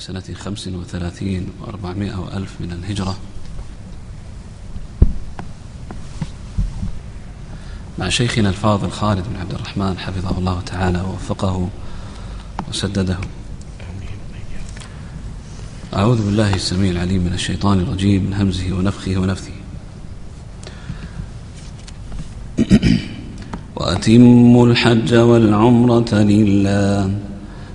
سنة خمس وثلاثين وأربعمائة وألف من الهجرة. مع شيخنا الفاضل خالد بن عبد الرحمن حفظه الله تعالى ووفقه وسدده. أعوذ بالله السميع العليم من الشيطان الرجيم من همزه ونفخه ونفثه. وأتموا الحج والعمرة لله.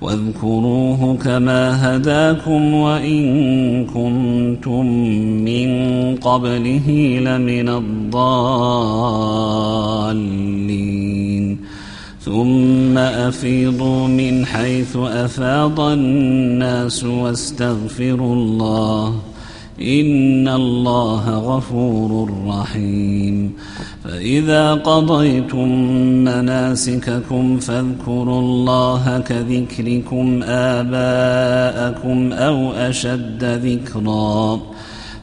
واذكروه كما هداكم وإن كنتم من قبله لمن الضالين. ثم أفيضوا من حيث أفاض الناس واستغفروا الله إن الله غفور رحيم. فإذا قضيتم مناسككم فاذكروا الله كذكركم آباءكم أو أشد ذكرًا.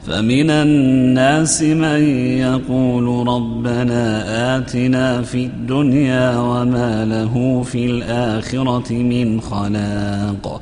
فمن الناس من يقول ربنا آتنا في الدنيا وما له في الآخرة من خلاق.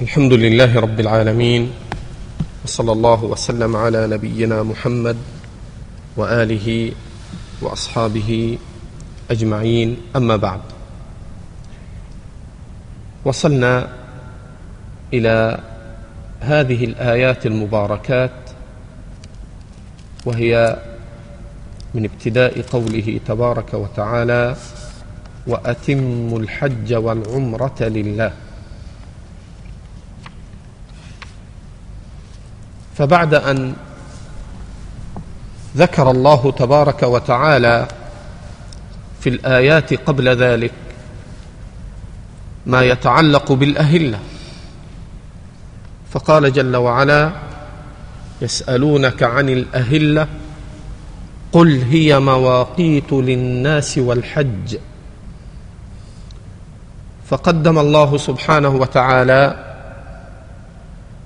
الحمد لله رب العالمين وصلى الله وسلم على نبينا محمد وآله وأصحابه أجمعين أما بعد. وصلنا إلى هذه الآيات المباركات وهي من ابتداء قوله تبارك وتعالى وأتموا الحج والعمرة لله. فبعد أن ذكر الله تبارك وتعالى في الآيات قبل ذلك ما يتعلق بالأهلة فقال جل وعلا يسألونك عن الأهلة قل هي مواقيت للناس والحج. فقدم الله سبحانه وتعالى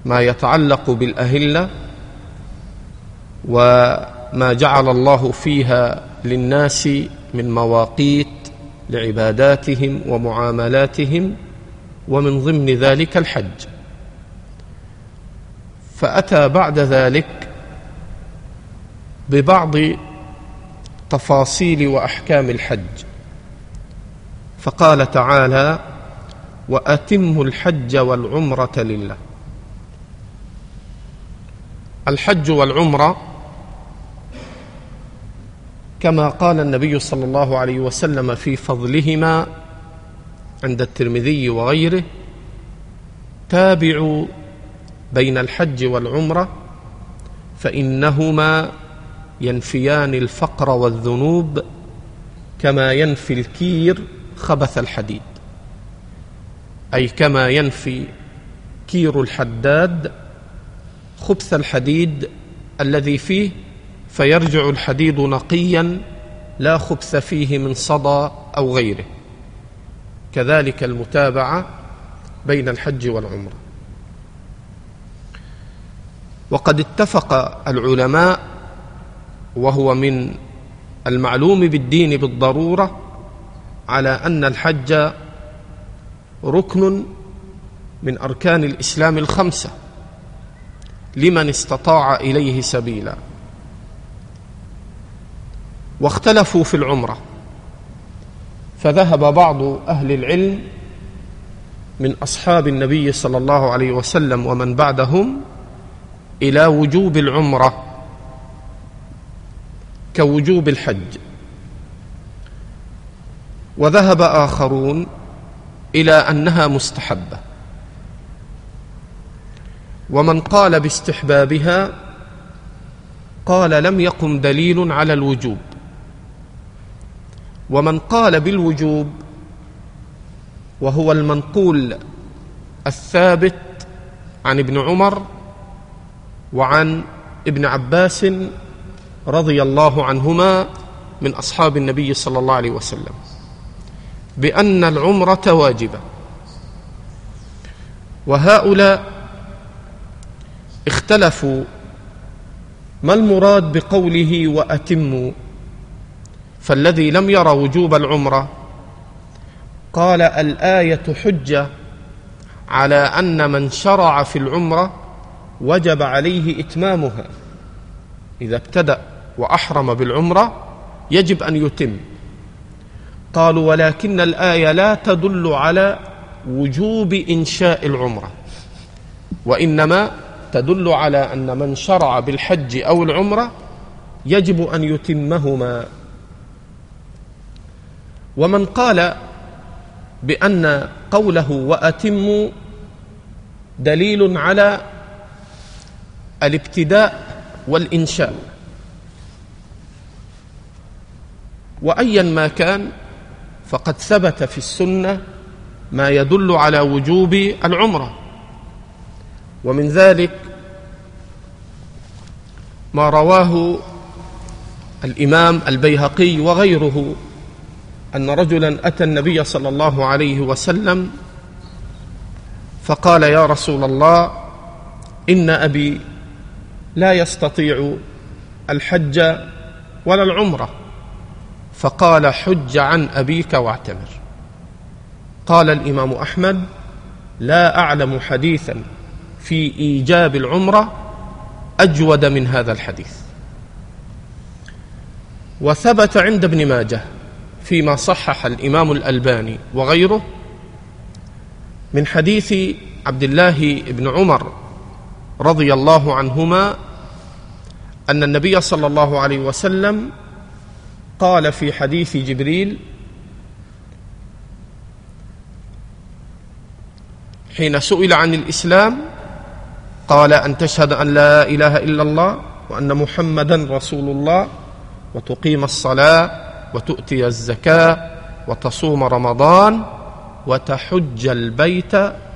ما يتعلق بالأهلة وما جعل الله فيها للناس من مواقيت لعباداتهم ومعاملاتهم ومن ضمن ذلك الحج. فأتى بعد ذلك ببعض تفاصيل وأحكام الحج. فقال تعالى وأتموا الحج والعمرة لله. الحج والعمرة كما قال النبي صلى الله عليه وسلم في فضلهما عند الترمذي وغيره تابعوا بين الحج والعمرة فإنهما ينفيان الفقر والذنوب كما ينفي الكير خبث الحديد. أي كما ينفي كير الحداد خبث الحديد الذي فيه فيرجع الحديد نقيا لا خبث فيه من صدى أو غيره. كذلك المتابعة بين الحج والعمرة. وقد اتفق العلماء وهو من المعلوم بالدين بالضرورة على أن الحج ركن من أركان الإسلام الخمسة. لمن استطاع إليه سبيلا. واختلفوا في العمرة. فذهب بعض أهل العلم من أصحاب النبي صلى الله عليه وسلم ومن بعدهم إلى وجوب العمرة كوجوب الحج. وذهب آخرون إلى أنها مستحبة. ومن قال باستحبابها قال لم يقم دليل على الوجوب. ومن قال بالوجوب وهو المنقول الثابت عن ابن عمر وعن ابن عباس رضي الله عنهما من أصحاب النبي صلى الله عليه وسلم بأن العمرة واجبة. وهؤلاء اختلفوا. ما المراد بقوله وأتموا؟ فالذي لم ير وجوب العمرة. قال الآية حجة على أن من شرع في العمرة وجب عليه إتمامها. إذا ابتدأ وأحرم بالعمرة يجب أن يتم. قالوا ولكن الآية لا تدل على وجوب إنشاء العمرة وإنما تدل على أن من شرع بالحج أو العمرة يجب أن يتمهما. ومن قال بأن قوله واتموا دليل على الابتداء والإنشاء. وايا ما كان فقد ثبت في السنة ما يدل على وجوب العمرة. ومن ذلك ما رواه الإمام البيهقي وغيره أن رجلا أتى النبي صلى الله عليه وسلم فقال يا رسول الله إن أبي لا يستطيع الحج ولا العمرة. فقال حج عن أبيك واعتمر. قال الإمام أحمد لا أعلم حديثا في إيجاب العمرة أجود من هذا الحديث. وثبت عند ابن ماجه فيما صحح الإمام الألباني وغيره من حديث عبد الله بن عمر رضي الله عنهما أن النبي صلى الله عليه وسلم قال في حديث جبريل حين سئل عن الإسلام قال أن تشهد أن لا إله إلا الله وأن محمدا رسول الله وتقيم الصلاة وتؤتي الزكاة وتصوم رمضان وتحج البيت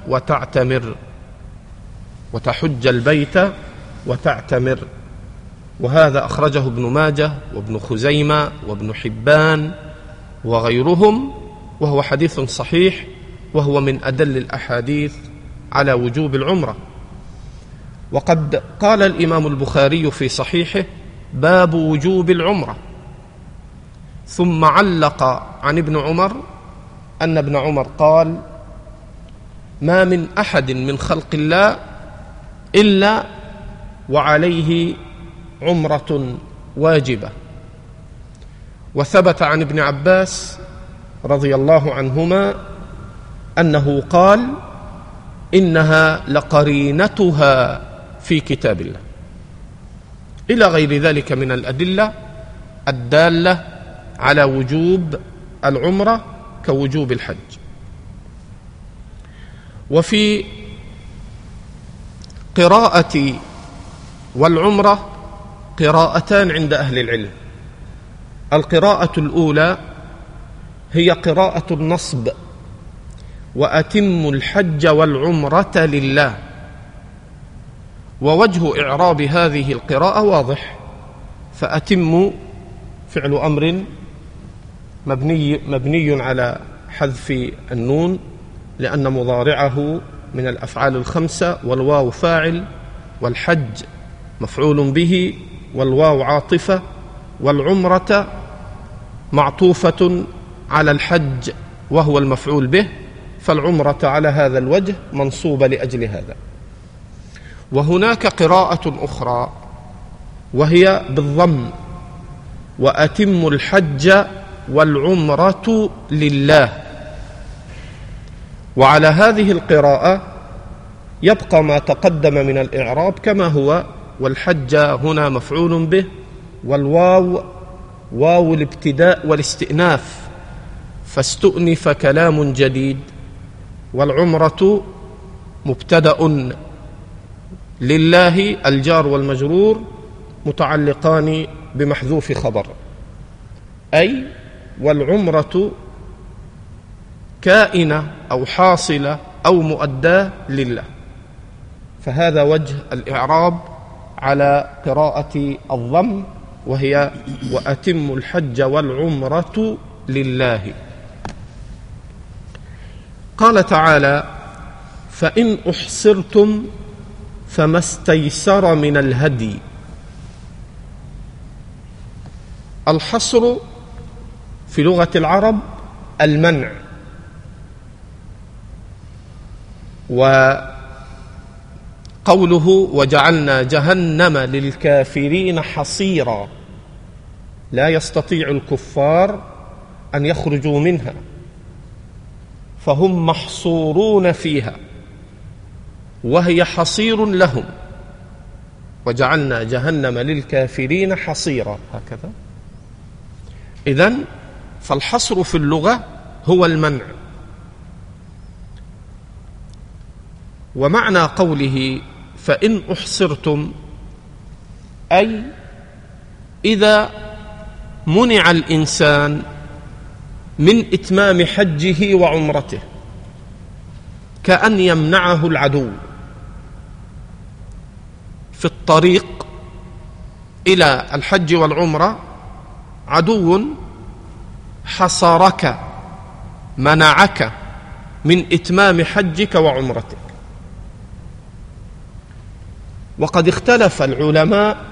وتعتمر. وتحج البيت وتعتمر. وهذا أخرجه ابن ماجه وابن خزيمة وابن حبان وغيرهم وهو حديث صحيح وهو من أدل الأحاديث على وجوب العمرة. وقد قال الإمام البخاري في صحيحه باب وجوب العمرة. ثم علق عن ابن عمر أن ابن عمر قال ما من أحد من خلق الله إلا وعليه عمرة واجبة. وثبت عن ابن عباس رضي الله عنهما أنه قال إنها لقرينتها في كتاب الله. إلى غير ذلك من الأدلة الدالة على وجوب العمرة كوجوب الحج. وفي قراءة والعمرة قراءتان عند أهل العلم. القراءة الأولى هي قراءة النصب واتموا الحج والعمرة لله. ووجه إعراب هذه القراءة واضح. فاتموا فعل أمر مبني مبني على حذف النون لأن مضارعه من الأفعال الخمسة والواو فاعل والحج مفعول به والواو عاطفة والعمرة معطوفة على الحج وهو المفعول به فالعمرة على هذا الوجه منصوبة لأجل هذا. وهناك قراءة أخرى وهي بالضم وأتم الحج والعمرة لله. وعلى هذه القراءة يبقى ما تقدم من الإعراب كما هو والحج هنا مفعول به والواو واو الابتداء والاستئناف فاستؤنف كلام جديد والعمرة مبتدأ. لله الجار والمجرور متعلقان بمحذوف خبر. أي والعمرة كائنة أو حاصلة أو مؤداة لله. فهذا وجه الإعراب على قراءة الضم وهي وأتم الحج والعمرة لله. قال تعالى فإن أحصرتم فما استيسر من الهدي. الحصر في لغة العرب المنع. وقوله وجعلنا جهنم للكافرين حصيرا. لا يستطيع الكفار أن يخرجوا منها. فهم محصورون فيها. وهي حصير لهم. وجعلنا جهنم للكافرين حصيرا. هكذا. إذن فالحصر في اللغة هو المنع. ومعنى قوله فإن أحصرتم أي إذا منع الإنسان من إتمام حجه وعمرته كأن يمنعه العدو. في الطريق إلى الحج والعمرة عدو حصرك منعك من إتمام حجك وعمرتك. وقد اختلف العلماء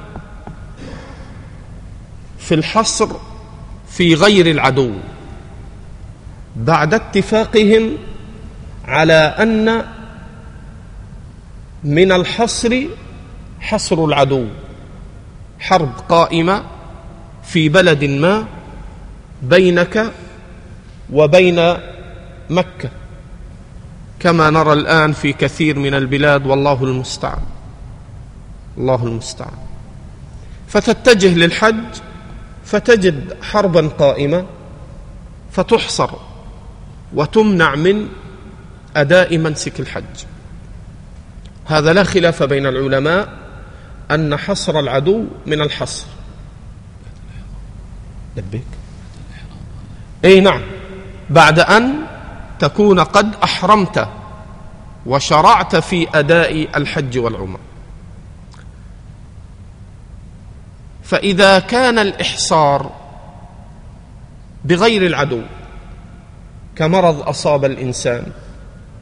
في الحصر في غير العدو بعد اتفاقهم على أن من الحصر حصر العدو. حرب قائمة في بلد ما بينك وبين مكة. كما نرى الآن في كثير من البلاد والله المستعان. الله المستعان. فتتجه للحج فتجد حربا قائمة فتحصر وتمنع من أداء منسك الحج. هذا لا خلاف بين العلماء أن حصر العدو من الحصر. لبيك. إي نعم. بعد أن تكون قد أحرمت وشرعت في أداء الحج والعمرة. فإذا كان الإحصار بغير العدو كمرض أصاب الإنسان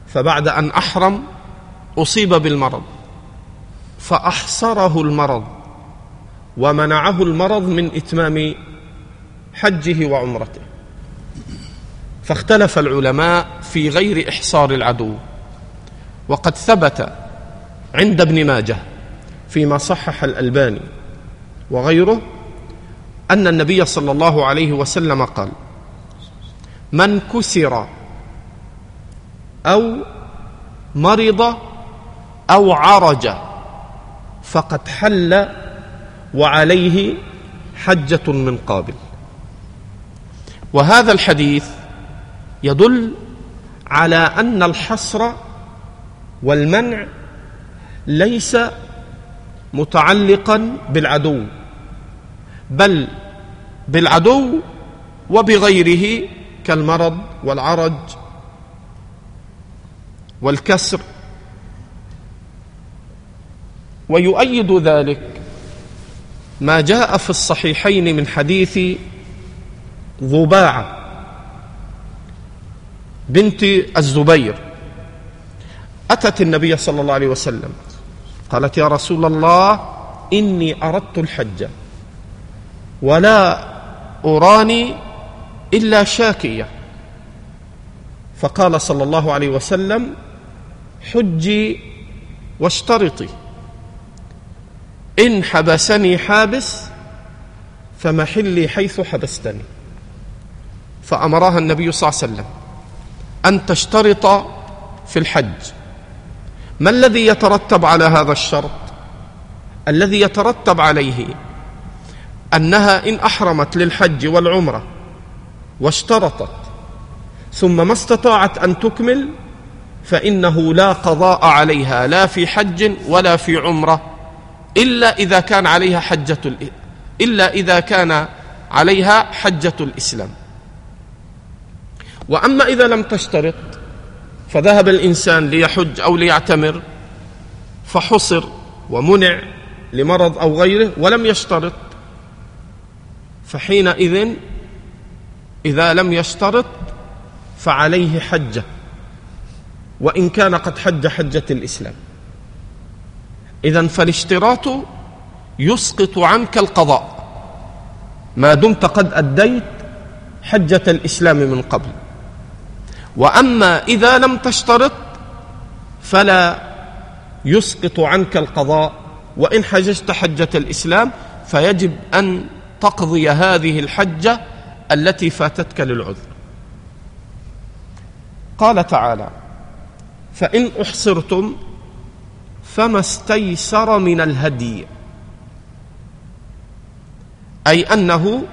فبعد أن أحرم أصيب بالمرض. فأحصره المرض ومنعه المرض من إتمام حجه وعمرته. فاختلف العلماء في غير إحصار العدو. وقد ثبت عند ابن ماجه فيما صحح الألباني وغيره أن النبي صلى الله عليه وسلم قال من كسر أو مرض أو عرج فقد حل وعليه حجة من قابل. وهذا الحديث يدل على أن الحصر والمنع ليس متعلقا بالعدو بل بالعدو وبغيره كالمرض والعرج والكسر ويؤيد ذلك. ما جاء في الصحيحين من حديث ضباعه بنت الزبير. أتت النبي صلى الله عليه وسلم قالت يا رسول الله إني أردت الحج ولا أراني إلا شاكية. فقال صلى الله عليه وسلم حجي واشترطي. إن حبسني حابس فمحلي حيث حبستني. فأمرها النبي صلى الله عليه وسلم أن تشترط في الحج. ما الذي يترتب على هذا الشرط؟ الذي يترتب عليه أنها إن أحرمت للحج والعمرة واشترطت ثم ما استطاعت أن تكمل فإنه لا قضاء عليها لا في حج ولا في عمرة. إلا إذا كان عليها حجة إلا إذا كان عليها حجة الإسلام. وأما إذا لم تشترط فذهب الإنسان ليحج أو ليعتمر فحصر ومنع لمرض أو غيره ولم يشترط. فحينئذ إذا لم يشترط فعليه حجة وإن كان قد حج حجة الإسلام. إذا فالاشتراط يسقط عنك القضاء. ما دمت قد أديت حجة الإسلام من قبل. وأما إذا لم تشترط فلا يسقط عنك القضاء. وإن حججت حجة الإسلام فيجب أن تقضي هذه الحجة التي فاتتك للعذر. قال تعالى فإن أحصرتم فما استيسر من الهدي. أي أنه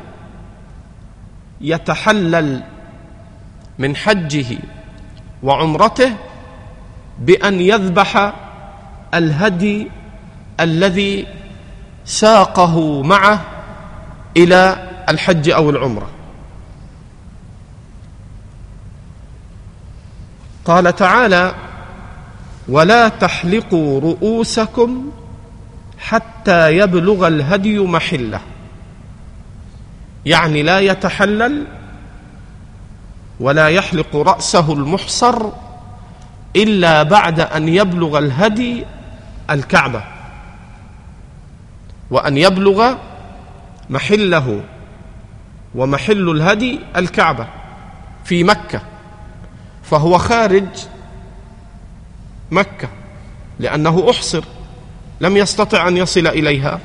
يتحلل من حجه وعمرته بأن يذبح الهدي الذي ساقه معه إلى الحج أو العمرة. قال تعالى ولا تحلقوا رؤوسكم حتى يبلغ الهدي محله. يعني لا يتحلل ولا يحلق رأسه المحصر إلا بعد أن يبلغ الهدي الكعبة وأن يبلغ محله ومحل الهدي الكعبة في مكة فهو خارج مكة لأنه أحصر لم يستطع أن يصل إليها.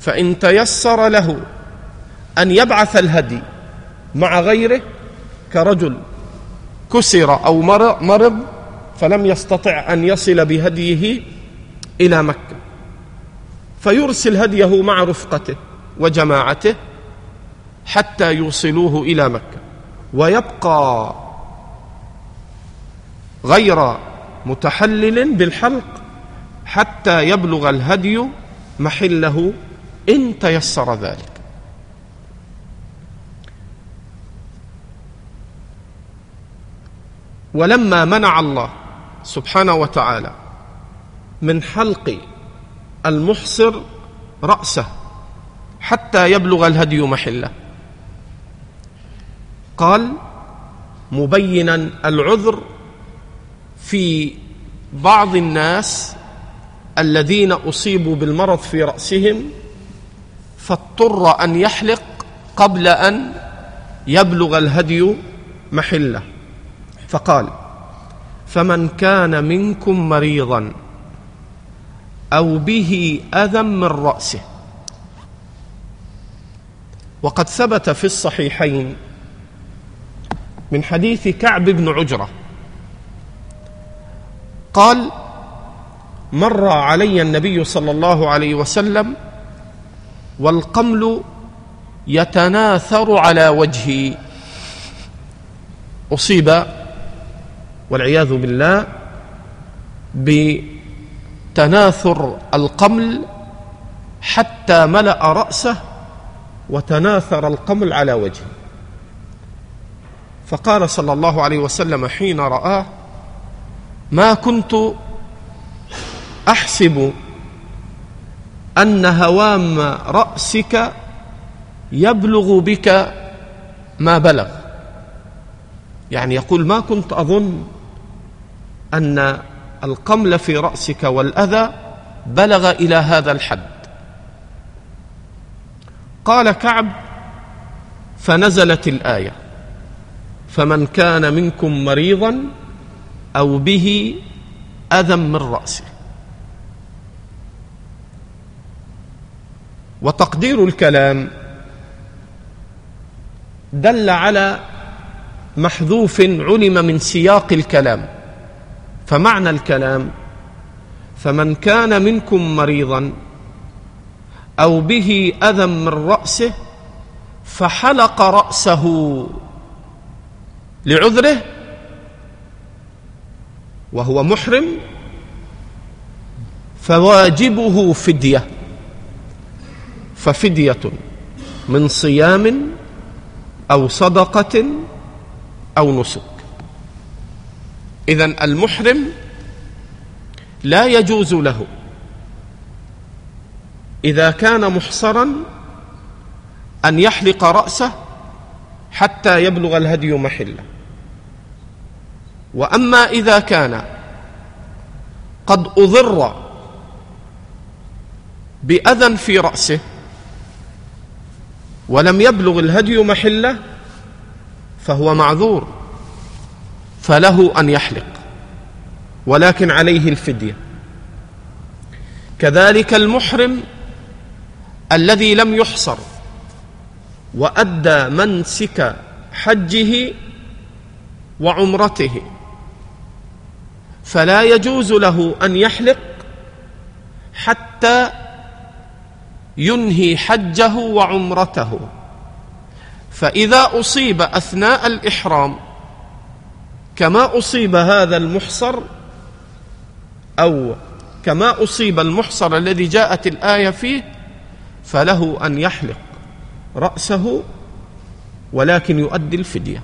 فإن تيسر له أن يبعث الهدي مع غيره كرجل كسر أو مرض فلم يستطع أن يصل بهديه إلى مكة. فيرسل هديه مع رفقته وجماعته حتى يوصلوه إلى مكة ويبقى غير متحلل بالحلق حتى يبلغ الهدي محله إن تيسر ذلك. ولما منع الله سبحانه وتعالى من حلق المحصر رأسه حتى يبلغ الهدي محله قال مبينا العذر في بعض الناس الذين أصيبوا بالمرض في رأسهم فاضطر أن يحلق قبل أن يبلغ الهدي محلة. فقال فمن كان منكم مريضا أو به أذى من رأسه. وقد ثبت في الصحيحين من حديث كعب بن عجرة قال مر علي النبي صلى الله عليه وسلم والقمل يتناثر على وجهي. أصيب والعياذ بالله بتناثر القمل حتى ملأ رأسه وتناثر القمل على وجهه فقال صلى الله عليه وسلم حين رآه ما كنت أحسب أن هوام رأسك يبلغ بك ما بلغ. يعني يقول ما كنت أظن أن القمل في رأسك والأذى بلغ إلى هذا الحد. قال كعب فنزلت الآية فمن كان منكم مريضا أو به أذى من رأسه. وتقدير الكلام دل على محذوف علم من سياق الكلام. فمعنى الكلام فمن كان منكم مريضا أو به أذى من رأسه فحلق رأسه لعذره وهو محرم فواجبه فدية ففدية من صيام أو صدقة أو نسك. إذن المحرم لا يجوز له. إذا كان محصرا أن يحلق رأسه حتى يبلغ الهدي محله. وأما إذا كان قد أضر بأذى في رأسه ولم يبلغ الهدي محله فهو معذور فله أن يحلق ولكن عليه الفدية. كذلك المحرم الذي لم يحصر وأدى منسك حجه وعمرته. فلا يجوز له أن يحلق حتى ينهي حجه وعمرته. فإذا أصيب أثناء الإحرام كما أصيب هذا المحصر أو كما أصيب المحصر الذي جاءت الآية فيه فله أن يحلق رأسه ولكن يؤدي الفدية.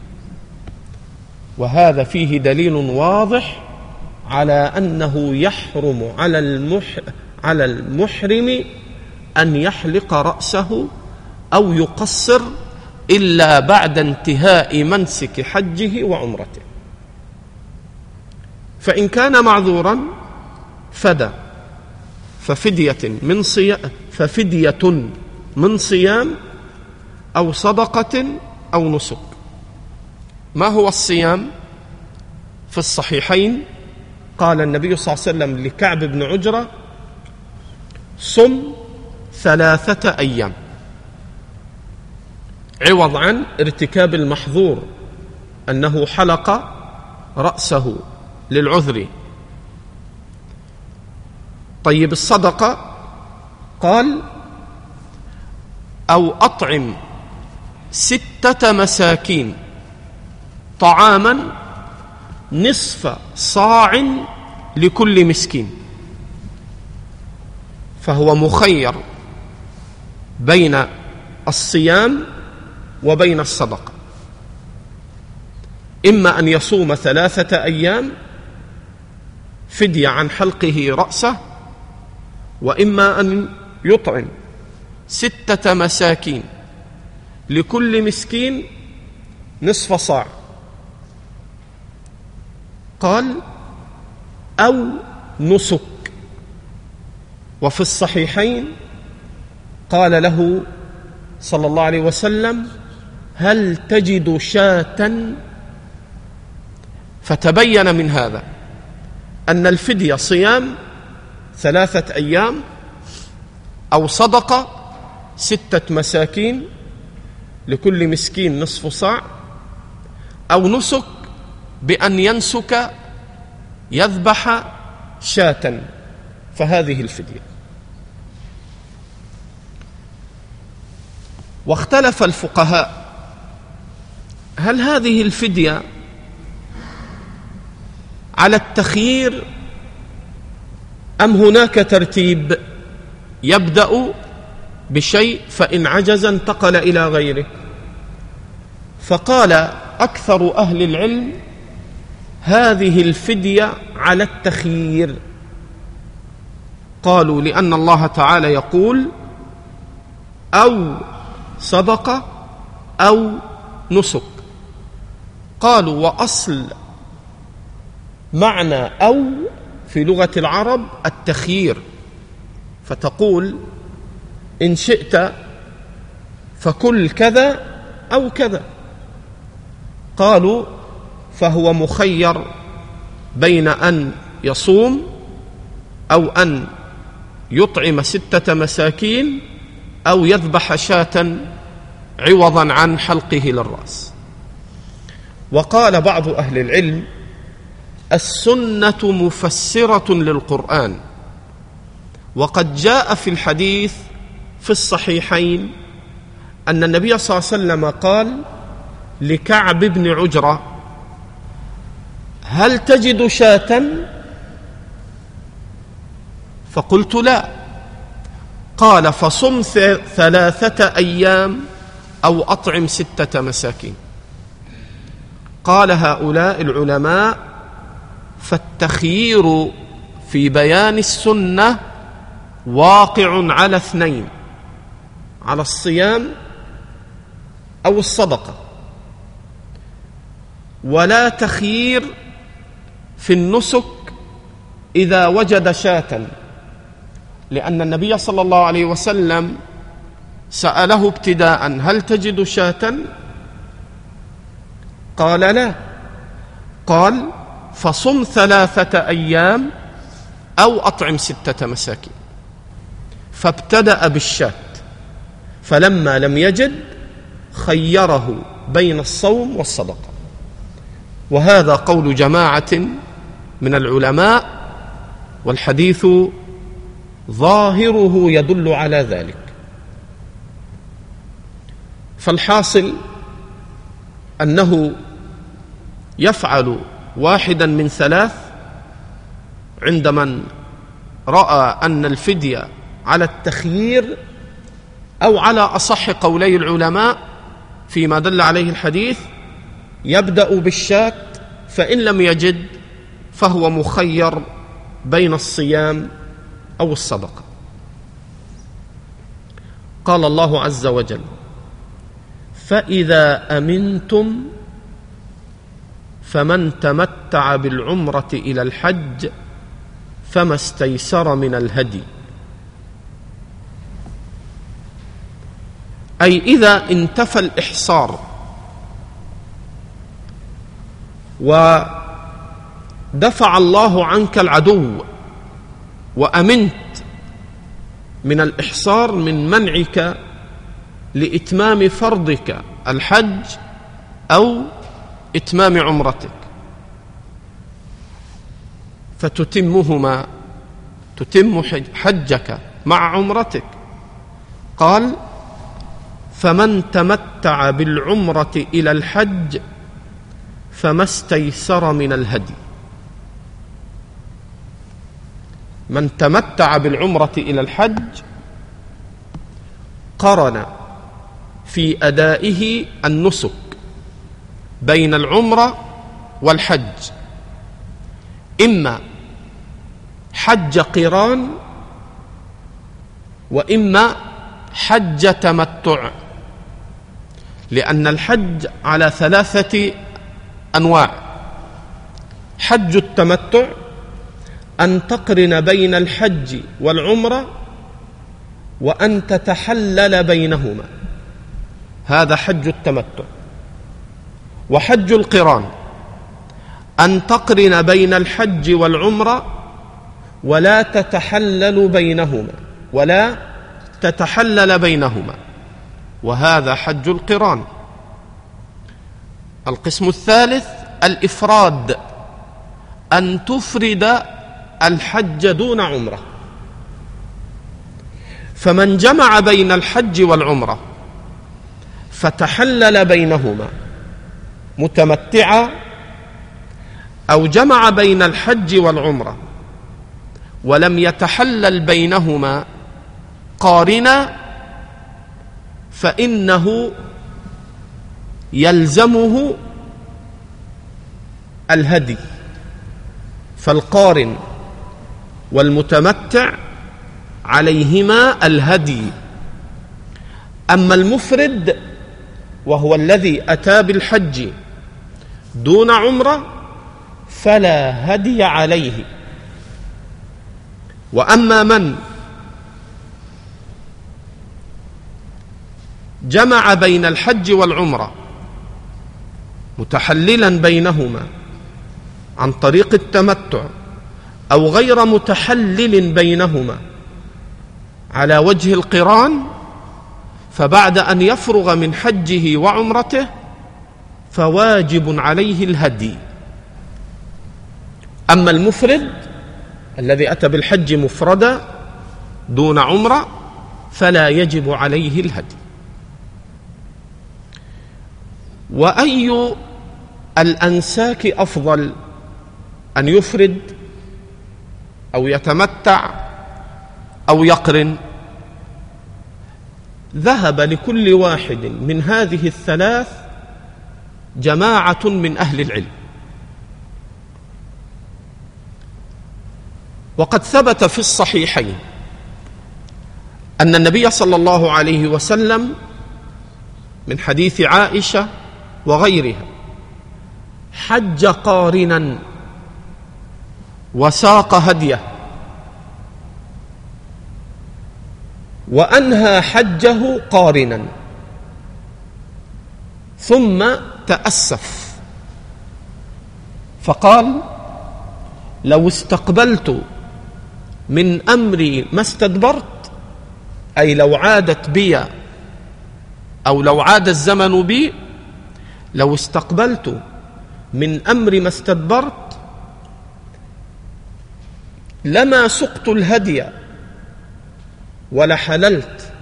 وهذا فيه دليل واضح على أنه يحرم على المح على المحرم أن يحلق رأسه أو يقصر إلا بعد انتهاء منسك حجه وعمرته. فإن كان معذورا فدى ففدية من صيام ففدية من صيام أو صدقة أو نسك. ما هو الصيام في الصحيحين؟ قال النبي صلى الله عليه وسلم لكعب بن عجرة صم ثلاثة أيام. عوض عن ارتكاب المحظور أنه حلق رأسه للعذر. طيب الصدقة؟ قال أو أطعم ستة مساكين طعاما نصف صاع لكل مسكين. فهو مخير بين الصيام وبين الصدقه إما أن يصوم ثلاثة أيام فدية عن حلقه رأسه وإما أن يطعم ستة مساكين لكل مسكين نصف صاع. قال أو نسك. وفي الصحيحين قال له صلى الله عليه وسلم هل تجد شاة؟ فتبين من هذا أن الفدية صيام ثلاثة أيام أو صدقة ستة مساكين لكل مسكين نصف صاع أو نسك بأن ينسك يذبح شاة فهذه الفدية. واختلف الفقهاء هل هذه الفدية على التخيير أم هناك ترتيب يبدأ بشيء فإن عجز انتقل إلى غيره؟ فقال أكثر أهل العلم هذه الفدية على التخيير. قالوا لأن الله تعالى يقول أو صدقة أو نسك. قالوا وأصل معنى أو في لغة العرب التخيير. فتقول إن شئت فكل كذا أو كذا. قالوا فهو مخير بين أن يصوم أو أن يطعم ستة مساكين أو يذبح شاة عوضا عن حلقه للرأس. وقال بعض أهل العلم السنة مفسرة للقرآن وقد جاء في الحديث في الصحيحين أن النبي صلى الله عليه وسلم قال لكعب بن عجرة هل تجد شاة؟ فقلت لا. قال فصم ثلاثة أيام أو أطعم ستة مساكين. قال هؤلاء العلماء فالتخيير في بيان السنة واقع على اثنين على الصيام أو الصدقة. ولا تخيير في النسك إذا وجد شاة. لأن النبي صلى الله عليه وسلم سأله ابتداء هل تجد شاة؟ قال لا. قال فصم ثلاثة أيام أو أطعم ستة مساكين. فابتدأ بالشاة. فلما لم يجد خيره بين الصوم والصدقة. وهذا قول جماعة من العلماء والحديث ظاهره يدل على ذلك. فالحاصل أنه يفعل واحدا من ثلاث عند من رأى أن الفدية على التخيير أو على أصح قولي العلماء فيما دل عليه الحديث يبدأ بالشاة فإن لم يجد فهو مخير بين الصيام أو الصدقة. قال الله عز وجل فإذا أمنتم فمن تمتع بالعمرة إلى الحج فما استيسر من الهدي. أي إذا انتفى الإحصار ودفع الله عنك العدو وأمنت من الإحصار من منعك لإتمام فرضك الحج أو إتمام عمرتك. فتتمهما تتم حجك مع عمرتك. قال فمن تمتع بالعمرة إلى الحج فما استيسر من الهدي. من تمتع بالعمرة إلى الحج قرن في أدائه النسك بين العمرة والحج. إما حج قران وإما حج تمتع لأن الحج على ثلاثة أنواع حج التمتع أن تقرن بين الحج والعمرة وأن تتحلل بينهما. هذا حج التمتع وحج القران. أن تقرن بين الحج والعمرة ولا تتحلل بينهما ولا تتحلل بينهما. وهذا حج القران. القسم الثالث الإفراد. أن تفرد الحج دون عمرة. فمن جمع بين الحج والعمرة فتحلل بينهما متمتعا أو جمع بين الحج والعمرة ولم يتحلل بينهما قارنا فإنه يلزمه الهدي فالقارن والمتمتع عليهما الهدي. أما المفرد وهو الذي أتى بالحج دون عمرة فلا هدي عليه. وأما من جمع بين الحج والعمرة متحللا بينهما عن طريق التمتع أو غير متحلل بينهما. على وجه القران فبعد أن يفرغ من حجه وعمرته فواجب عليه الهدي. أما المفرد الذي أتى بالحج مفردا دون عمرة فلا يجب عليه الهدي. وأي الأنساك أفضل أن يفرد أو يتمتع أو يقرن. ذهب لكل واحد من هذه الثلاث جماعة من أهل العلم. وقد ثبت في الصحيحين أن النبي صلى الله عليه وسلم من حديث عائشة وغيرها حج قارنا وساق هديه. وأنهى حجه قارنا. ثم تأسف. فقال لو استقبلت من أمري ما استدبرت أي لو عادت بي أو لو عاد الزمن بي لو استقبلت من أمر ما استدبرت لما سقت الهدي ولا حللت.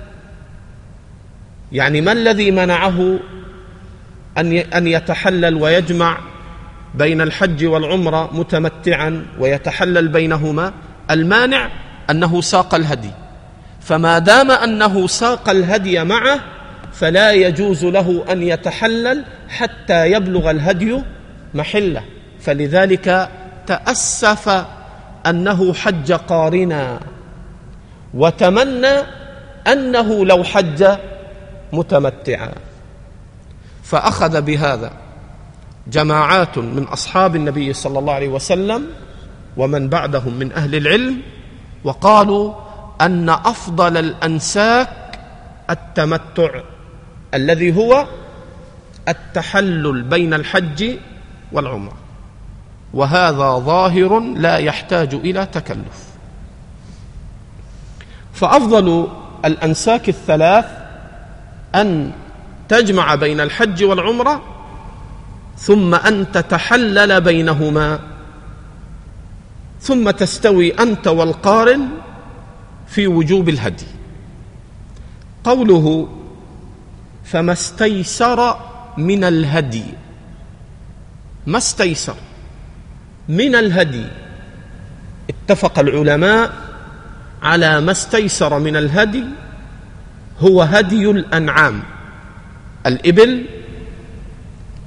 يعني ما الذي منعه أن أن يتحلل ويجمع بين الحج والعمره متمتعا ويتحلل بينهما؟ المانع أنه ساق الهدي. فما دام أنه ساق الهدي معه فلا يجوز له أن يتحلل حتى يبلغ الهدي محله. فلذلك تأسف أنه حج قارنا. وتمنى أنه لو حج متمتعا. فأخذ بهذا جماعات من أصحاب النبي صلى الله عليه وسلم ومن بعدهم من أهل العلم وقالوا أن أفضل الأنساك التمتع الذي هو التحلل بين الحج والعمرة. وهذا ظاهر لا يحتاج إلى تكلف. فأفضل الأنساك الثلاث أن تجمع بين الحج والعمرة ثم أن تتحلل بينهما ثم تستوي أنت والقارن في وجوب الهدي. قوله فما استيسر من الهدي ما استيسر؟ من الهدي. اتفق العلماء على ما استيسر من الهدي هو هدي الأنعام. الإبل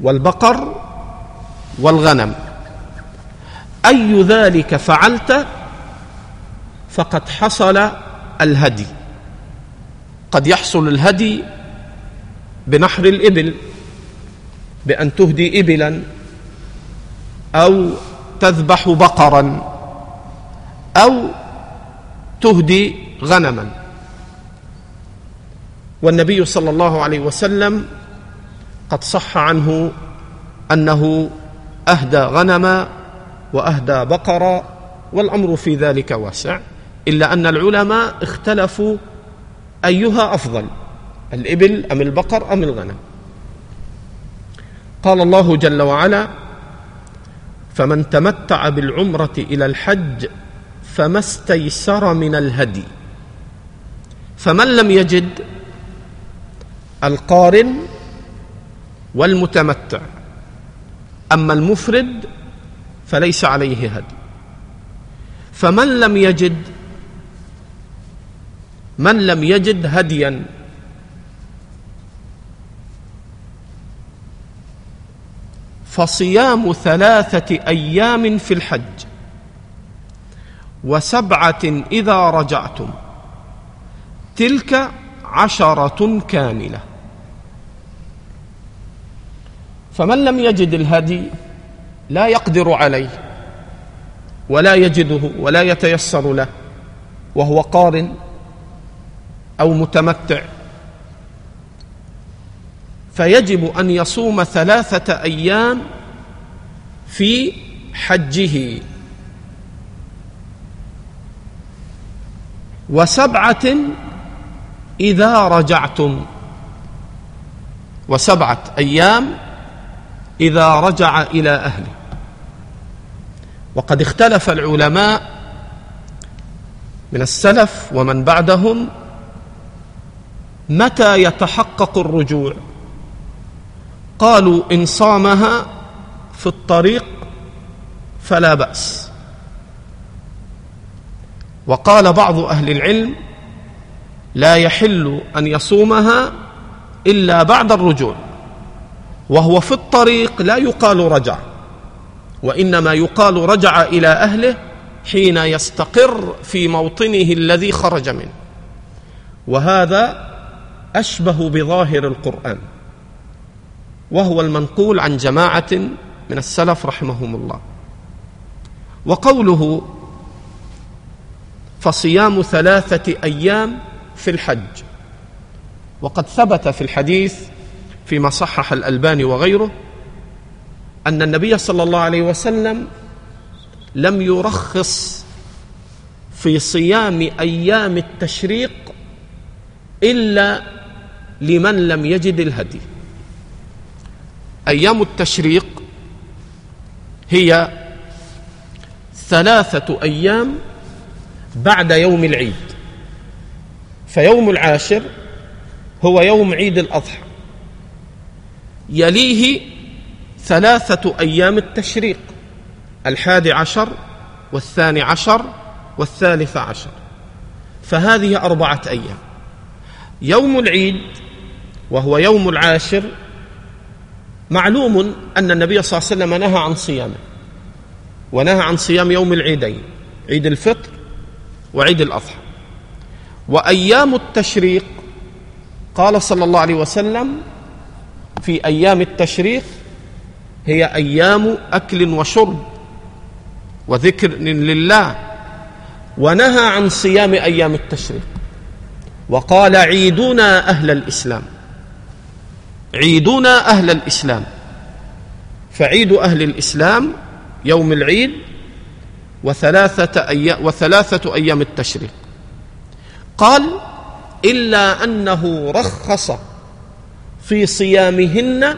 والبقر والغنم. أي ذلك فعلت فقد حصل الهدي. قد يحصل الهدي بنحر الإبل بأن تهدي إبلا أو تذبح بقرا أو تهدي غنما. والنبي صلى الله عليه وسلم قد صح عنه أنه أهدى غنما وأهدى بقرة والأمر في ذلك واسع إلا أن العلماء اختلفوا أيها أفضل الإبل أم البقر أم الغنم. قال الله جل وعلا فمن تمتع بالعمرة إلى الحج فما استيسر من الهدي. فمن لم يجد القارن والمتمتع. أما المفرد فليس عليه هدي. فمن لم يجد من لم يجد هديا فصيام ثلاثة أيام في الحج. وسبعة إذا رجعتم. تلك عشرة كاملة. فمن لم يجد الهدي لا يقدر عليه ولا يجده ولا يتيسر له وهو قارن أو متمتع. فيجب أن يصوم ثلاثة أيام في حجه. وسبعة إذا رجعتم. وسبعة أيام إذا رجع إلى أهله. وقد اختلف العلماء من السلف ومن بعدهم متى يتحقق الرجوع. قالوا إن صامها في الطريق فلا بأس. وقال بعض أهل العلم لا يحل أن يصومها إلا بعد الرجوع وهو في الطريق لا يقال رجع وإنما يقال رجع إلى أهله حين يستقر في موطنه الذي خرج منه. وهذا أشبه بظاهر القرآن. وهو المنقول عن جماعة من السلف رحمهم الله. وقوله فصيام ثلاثة أيام في الحج. وقد ثبت في الحديث فيما صحح الألباني وغيره أن النبي صلى الله عليه وسلم لم يرخص في صيام أيام التشريق إلا لمن لم يجد الهدي. أيام التشريق هي ثلاثة أيام بعد يوم العيد. فيوم العاشر هو يوم عيد الأضحى. يليه ثلاثة أيام التشريق الحادي عشر والثاني عشر والثالث عشر. فهذه أربعة أيام. يوم العيد وهو يوم العاشر معلوم أن النبي صلى الله عليه وسلم نهى عن صيامه ونهى عن صيام يوم العيدين عيد الفطر وعيد الأضحى. وأيام التشريق قال صلى الله عليه وسلم في أيام التشريق هي أيام أكل وشرب وذكر لله ونهى عن صيام أيام التشريق. وقال عيدنا أهل الإسلام. عيدنا أهل الإسلام. فعيد أهل الإسلام يوم العيد وثلاثة أيام وثلاثة أيام التشريق. قال إلا أنه رخص في صيامهن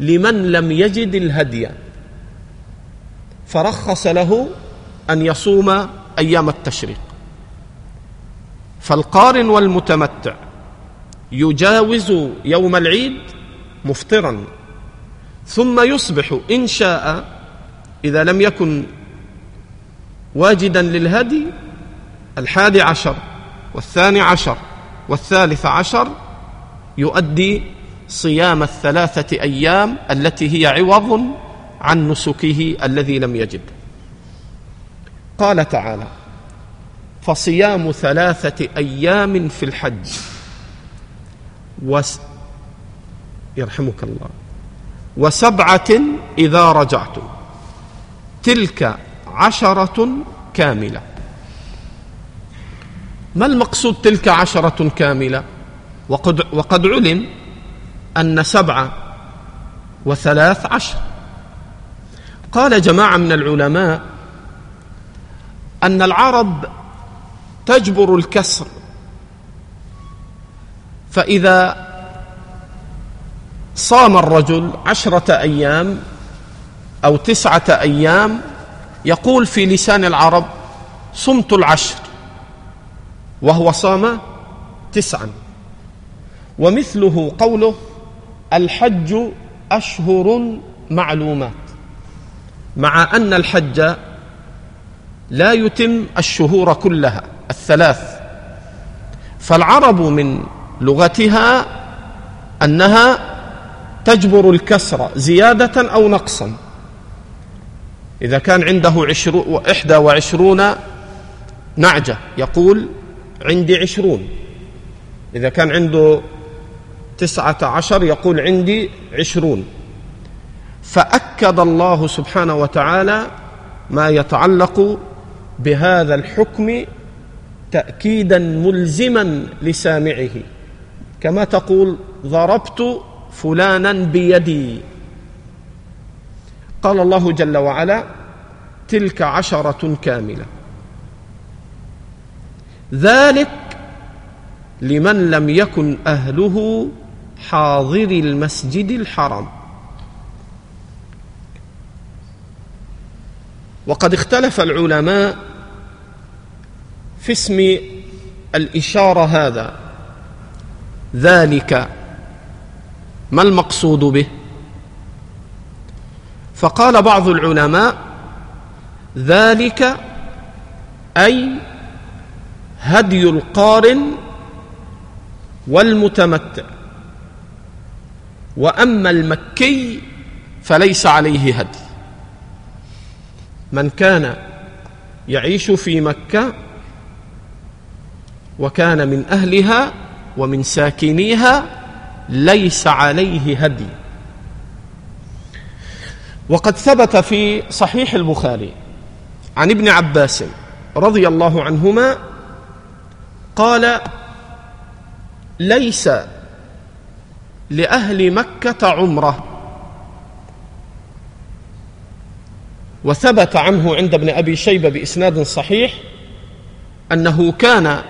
لمن لم يجد الهدي. فرخص له أن يصوم أيام التشريق. فالقارن والمتمتع يجاوز يوم العيد مفطرا. ثم يصبح إن شاء إذا لم يكن واجدا للهدي الحادي عشر والثاني عشر والثالث عشر يؤدي صيام الثلاثة أيام التي هي عوض عن نسكه الذي لم يجد. قال تعالى فصيام ثلاثة أيام في الحج وس يرحمك الله. وسبعة إذا رجعتم. تلك عشرة كاملة. ما المقصود تلك عشرة كاملة؟ وقد, وقد علم أن سبعة وثلاث عشر. قال جماعة من العلماء أن العرب تجبر الكسر فإذا صام الرجل عشرة أيام أو تسعة أيام يقول في لسان العرب صمت العشر وهو صام تسعا ومثله قوله الحج أشهر معلومات مع أن الحج لا يتم الشهور كلها الثلاث فالعرب من لغتها أنها تجبر الكسر زيادة أو نقصا. إذا كان عنده عشرو إحدى وعشرون نعجة يقول عندي عشرون. إذا كان عنده تسعة عشر يقول عندي عشرون. فأكد الله سبحانه وتعالى ما يتعلق بهذا الحكم تأكيدا ملزما لسامعه. كما تقول ضربت فلانا بيدي. قال الله جل وعلا تلك عشرة كاملة. ذلك لمن لم يكن أهله حاضر المسجد الحرام. وقد اختلف العلماء في اسم الإشارة هذا. ذلك ما المقصود به؟ فقال بعض العلماء ذلك أي هدي القارن والمتمتع وأما المكي فليس عليه هدي. من كان يعيش في مكة وكان من أهلها ومن ساكنيها ليس عليه هدي. وقد ثبت في صحيح البخاري عن ابن عباس رضي الله عنهما قال ليس لأهل مكة عمرة. وثبت عنه عند ابن أبي شيبة بإسناد صحيح أنه كان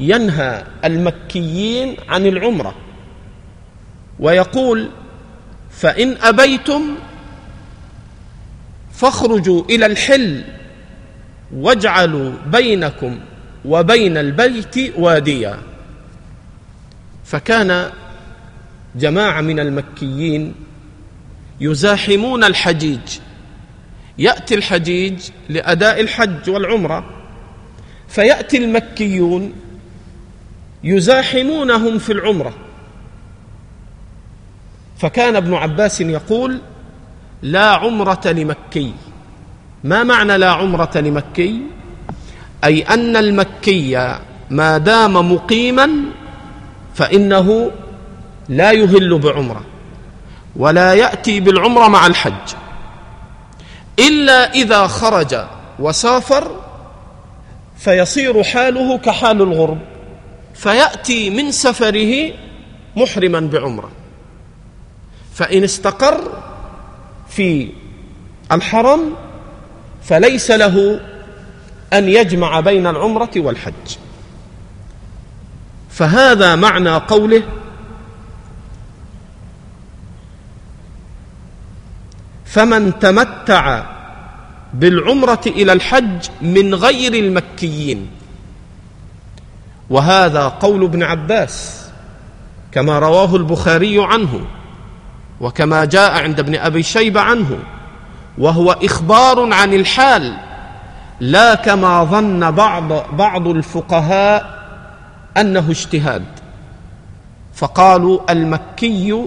ينهى المكيين عن العمرة. ويقول فإن أبيتم فاخرجوا إلى الحل واجعلوا بينكم وبين البيت واديا. فكان جماعة من المكيين يزاحمون الحجيج. يأتي الحجيج لأداء الحج والعمرة. فيأتي المكيون يزاحمونهم في العمرة. فكان ابن عباس يقول لا عمرة لمكي. ما معنى لا عمرة لمكي؟ أي أن المكي ما دام مقيما فإنه لا يهل بعمرة ولا يأتي بالعمرة مع الحج. إلا إذا خرج وسافر فيصير حاله كحال الغرب. فيأتي من سفره محرما بعمرة. فإن استقر في الحرم فليس له أن يجمع بين العمرة والحج. فهذا معنى قوله فمن تمتع بالعمرة إلى الحج من غير المكيين. وهذا قول ابن عباس كما رواه البخاري عنه وكما جاء عند ابن أبي شيبة عنه وهو إخبار عن الحال لا كما ظن بعض بعض الفقهاء أنه اجتهاد. فقالوا المكي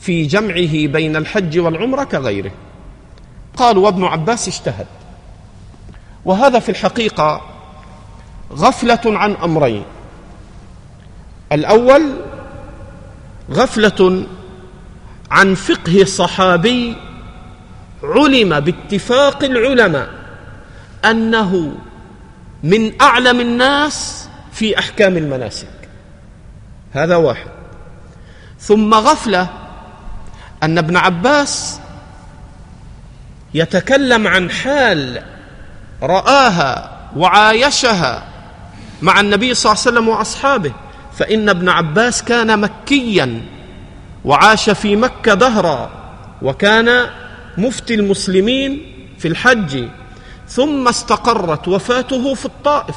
في جمعه بين الحج والعمرة كغيره. قالوا وابن عباس اجتهد. وهذا في الحقيقة غفلة عن أمرين. الأول غفلة عن فقه صحابي علم باتفاق العلماء أنه من أعلم الناس في أحكام المناسك. هذا واحد. ثم غفلة أن ابن عباس يتكلم عن حال رآها وعايشها مع النبي صلى الله عليه وسلم وأصحابه. فإن ابن عباس كان مكيا وعاش في مكة دهرا وكان مفتي المسلمين في الحج. ثم استقرت وفاته في الطائف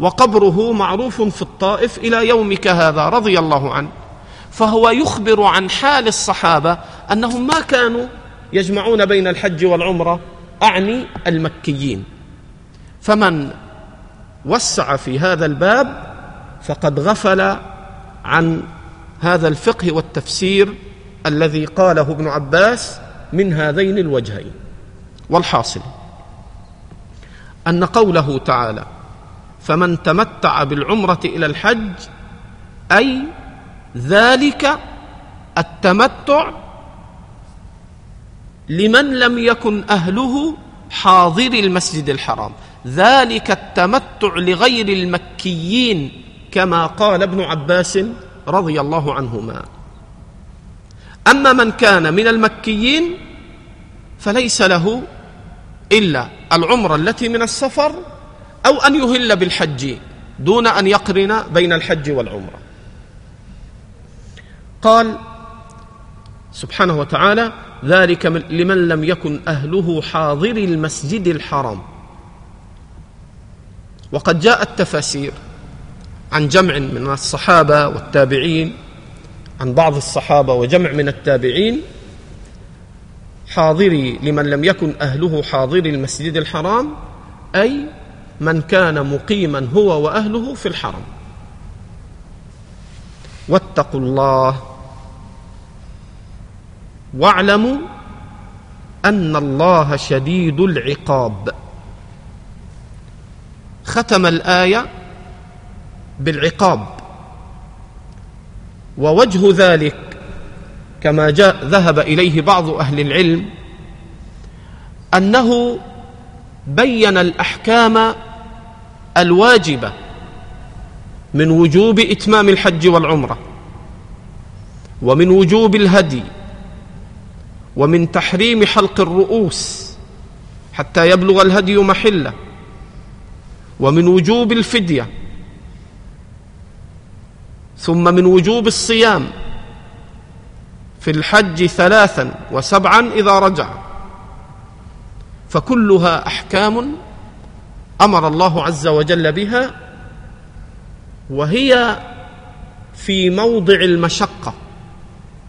وقبره معروف في الطائف إلى يومك هذا رضي الله عنه. فهو يخبر عن حال الصحابة أنهم ما كانوا يجمعون بين الحج والعمرة أعني المكيين. فمن وسع في هذا الباب فقد غفل عن هذا الفقه والتفسير الذي قاله ابن عباس من هذين الوجهين. والحاصل أن قوله تعالى فمن تمتع بالعمرة إلى الحج أي ذلك التمتع لمن لم يكن أهله حاضر المسجد الحرام. ذلك التمتع لغير المكيين كما قال ابن عباس رضي الله عنهما. أما من كان من المكيين فليس له إلا العمرة التي من السفر أو أن يهل بالحج دون أن يقرن بين الحج والعمرة. قال سبحانه وتعالى ذلك لمن لم يكن أهله حاضر المسجد الحرام. وقد جاء التفاسير عن جمع من الصحابة والتابعين عن بعض الصحابة وجمع من التابعين حاضري لمن لم يكن أهله حاضري المسجد الحرام أي من كان مقيما هو وأهله في الحرم. واتقوا الله واعلموا أن الله شديد العقاب. ختم الآية بالعقاب. ووجه ذلك كما جاء ذهب إليه بعض أهل العلم أنه بين الأحكام الواجبة من وجوب إتمام الحج والعمرة ومن وجوب الهدي ومن تحريم حلق الرؤوس حتى يبلغ الهدي محلة. ومن وجوب الفدية ثم من وجوب الصيام في الحج ثلاثا وسبعا إذا رجع. فكلها أحكام أمر الله عز وجل بها وهي في موضع المشقة.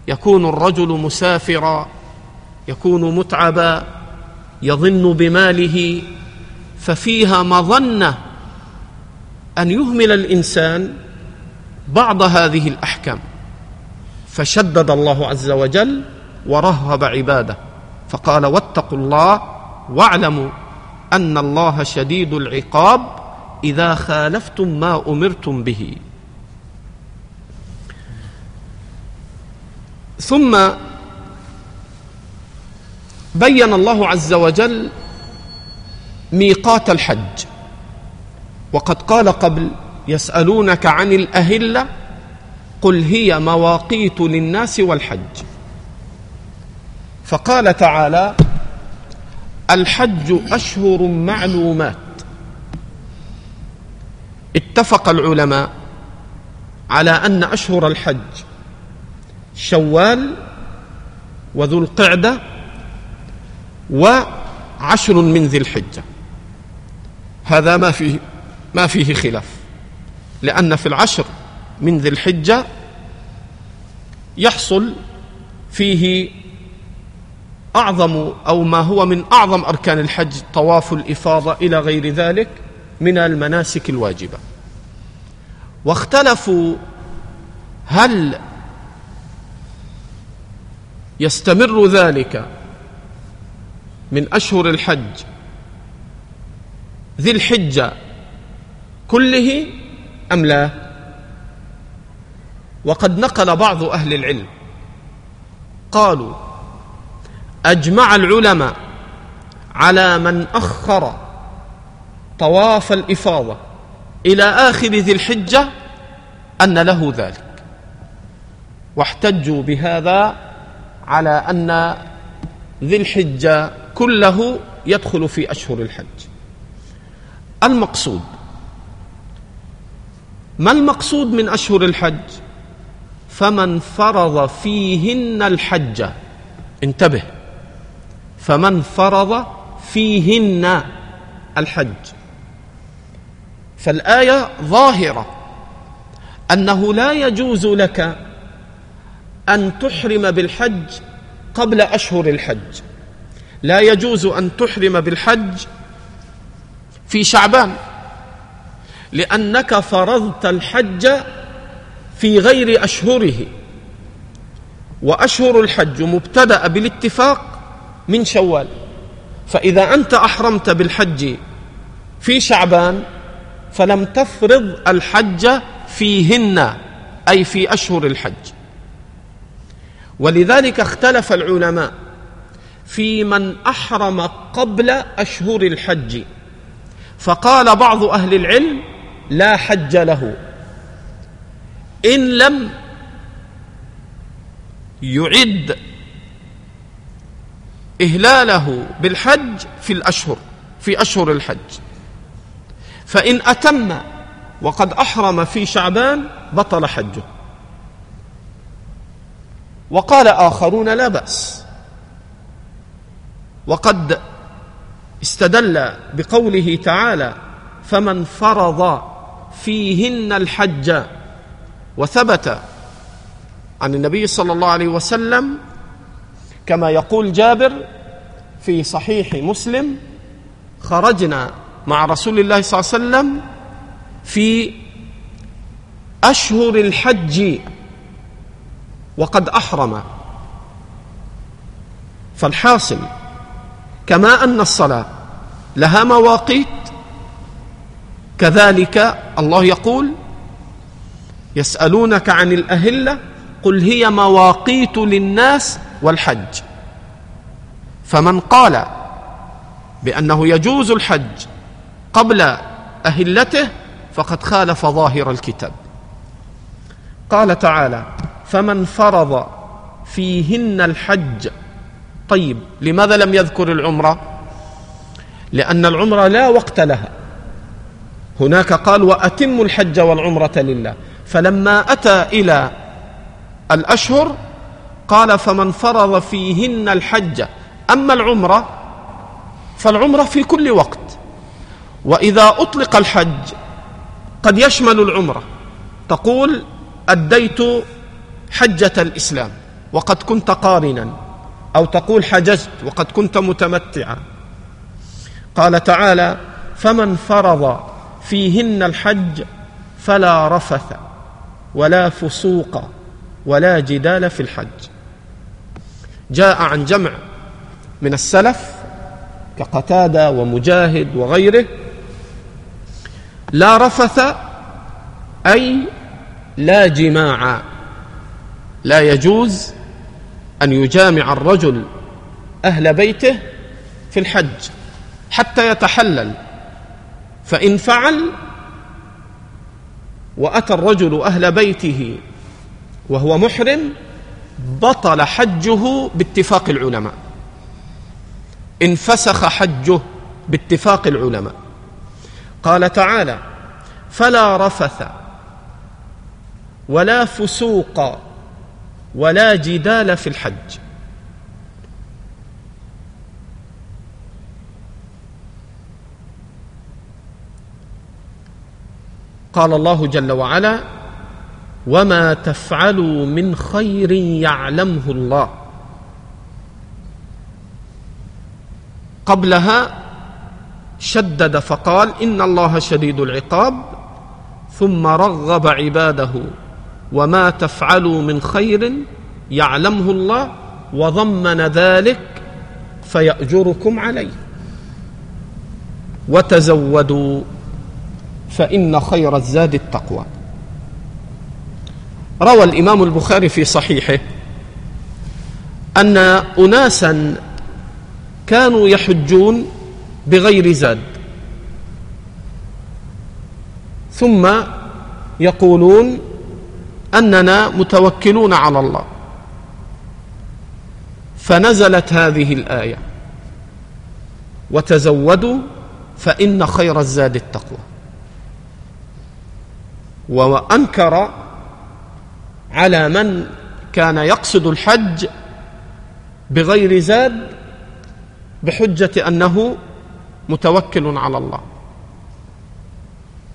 يكون الرجل مسافرا يكون متعبا يظن بماله ففيها مظنة أن يهمل الإنسان بعض هذه الأحكام. فشدد الله عز وجل ورهب عباده فقال واتقوا الله واعلموا أن الله شديد العقاب إذا خالفتم ما أمرتم به. ثم بين الله عز وجل ميقات الحج. وقد قال قبل يسألونك عن الأهلة قل هي مواقيت للناس والحج. فقال تعالى الحج أشهر معلومات. اتفق العلماء على أن أشهر الحج شوال وذو القعدة وعشر من ذي الحجة. هذا ما فيه ما فيه خلاف. لأن في العشر من ذي الحجة يحصل فيه أعظم أو ما هو من أعظم أركان الحج طواف الإفاضة إلى غير ذلك من المناسك الواجبة. واختلفوا هل يستمر ذلك من أشهر الحج ذي الحجة كله أم لا؟ وقد نقل بعض أهل العلم قالوا أجمع العلماء على من أخر طواف الإفاضة إلى آخر ذي الحجة أن له ذلك واحتجوا بهذا على أن ذي الحجة كله يدخل في أشهر الحج. المقصود؟ ما المقصود من أشهر الحج؟ فمن فرض فيهن الحج. انتبه. فمن فرض فيهن الحج. فالآية ظاهرة. أنه لا يجوز لك أن تحرم بالحج قبل أشهر الحج. لا يجوز أن تحرم بالحج في شعبان. لأنك فرضت الحج في غير أشهره. وأشهر الحج مبتدأ بالاتفاق من شوال. فإذا أنت أحرمت بالحج في شعبان فلم تفرض الحج فيهن أي في أشهر الحج. ولذلك اختلف العلماء في من أحرم قبل أشهر الحج. فقال بعض أهل العلم لا حج له. إن لم يعد إهلاله بالحج في الأشهر في أشهر الحج. فإن أتم وقد أحرم في شعبان بطل حجه. وقال آخرون لا بأس. وقد استدل بقوله تعالى فمن فرض فيهن الحج وثبت عن النبي صلى الله عليه وسلم كما يقول جابر في صحيح مسلم خرجنا مع رسول الله صلى الله عليه وسلم في أشهر الحج وقد أحرم فالحاصل كما أن الصلاة لها مواقيت. كذلك الله يقول يسألونك عن الأهلة قل هي مواقيت للناس والحج. فمن قال بأنه يجوز الحج قبل أهلته فقد خالف ظاهر الكتاب. قال تعالى فمن فرض فيهن الحج. طيب لماذا لم يذكر العمرة؟ لأن العمرة لا وقت لها. هناك قال وأتموا الحج والعمرة لله. فلما أتى إلى الأشهر قال فمن فرض فيهن الحج. أما العمرة فالعمرة في كل وقت. وإذا أطلق الحج قد يشمل العمرة. تقول أديت حجة الإسلام وقد كنت قارنا. أو تقول حجزت وقد كنت متمتعا. قال تعالى فمن فرض فيهن الحج فلا رفث ولا فسوق ولا جدال في الحج. جاء عن جمع من السلف كقتادة ومجاهد وغيره لا رفث أي لا جماع. لا يجوز أن يجامع الرجل أهل بيته في الحج. حتى يتحلل. فإن فعل وأتى الرجل أهل بيته وهو محرم بطل حجه باتفاق العلماء. انفسخ حجه باتفاق العلماء. قال تعالى فلا رفث ولا فسوق ولا جدال في الحج. قال الله جل وعلا وما تفعلوا من خير يعلمه الله. قبلها شدد فقال إن الله شديد العقاب. ثم رغب عباده وما تفعلوا من خير يعلمه الله وضمن ذلك فيأجركم عليه. وتزودوا فإن خير الزاد التقوى. روى الإمام البخاري في صحيحه أن اناسا كانوا يحجون بغير زاد ثم يقولون أننا متوكلون على الله. فنزلت هذه الآية وتزودوا فإن خير الزاد التقوى. وأنكر على من كان يقصد الحج بغير زاد بحجة أنه متوكل على الله.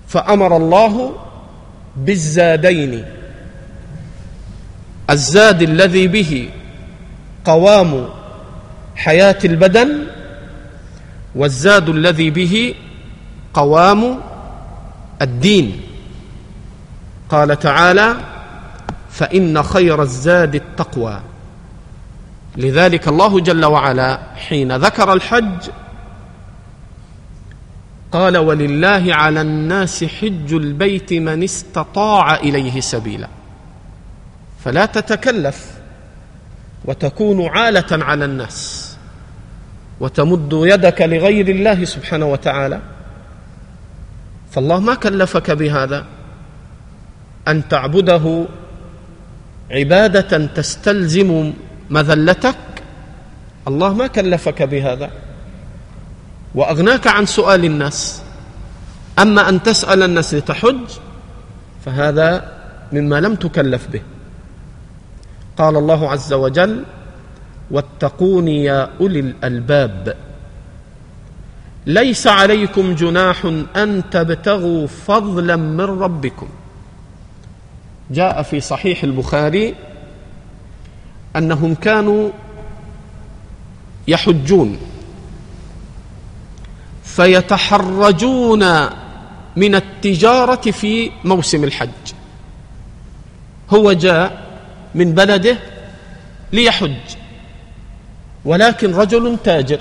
فأمر الله بالزادين. الزاد الذي به قوام حياة البدن والزاد الذي به قوام الدين. قال تعالى فإن خير الزاد التقوى. لذلك الله جل وعلا حين ذكر الحج قال ولله على الناس حج البيت من استطاع إليه سبيلا. فلا تتكلف وتكون عالة على الناس وتمد يدك لغير الله سبحانه وتعالى. فالله ما كلفك بهذا. أن تعبده عبادة تستلزم مذلتك؟ الله ما كلفك بهذا. وأغناك عن سؤال الناس. أما أن تسأل الناس لتحج فهذا مما لم تكلف به. قال الله عز وجل واتقون يا أولي الألباب. ليس عليكم جناح أن تبتغوا فضلا من ربكم. جاء في صحيح البخاري أنهم كانوا يحجون فيتحرجون من التجارة في موسم الحج. هو جاء من بلده ليحج ولكن رجل تاجر.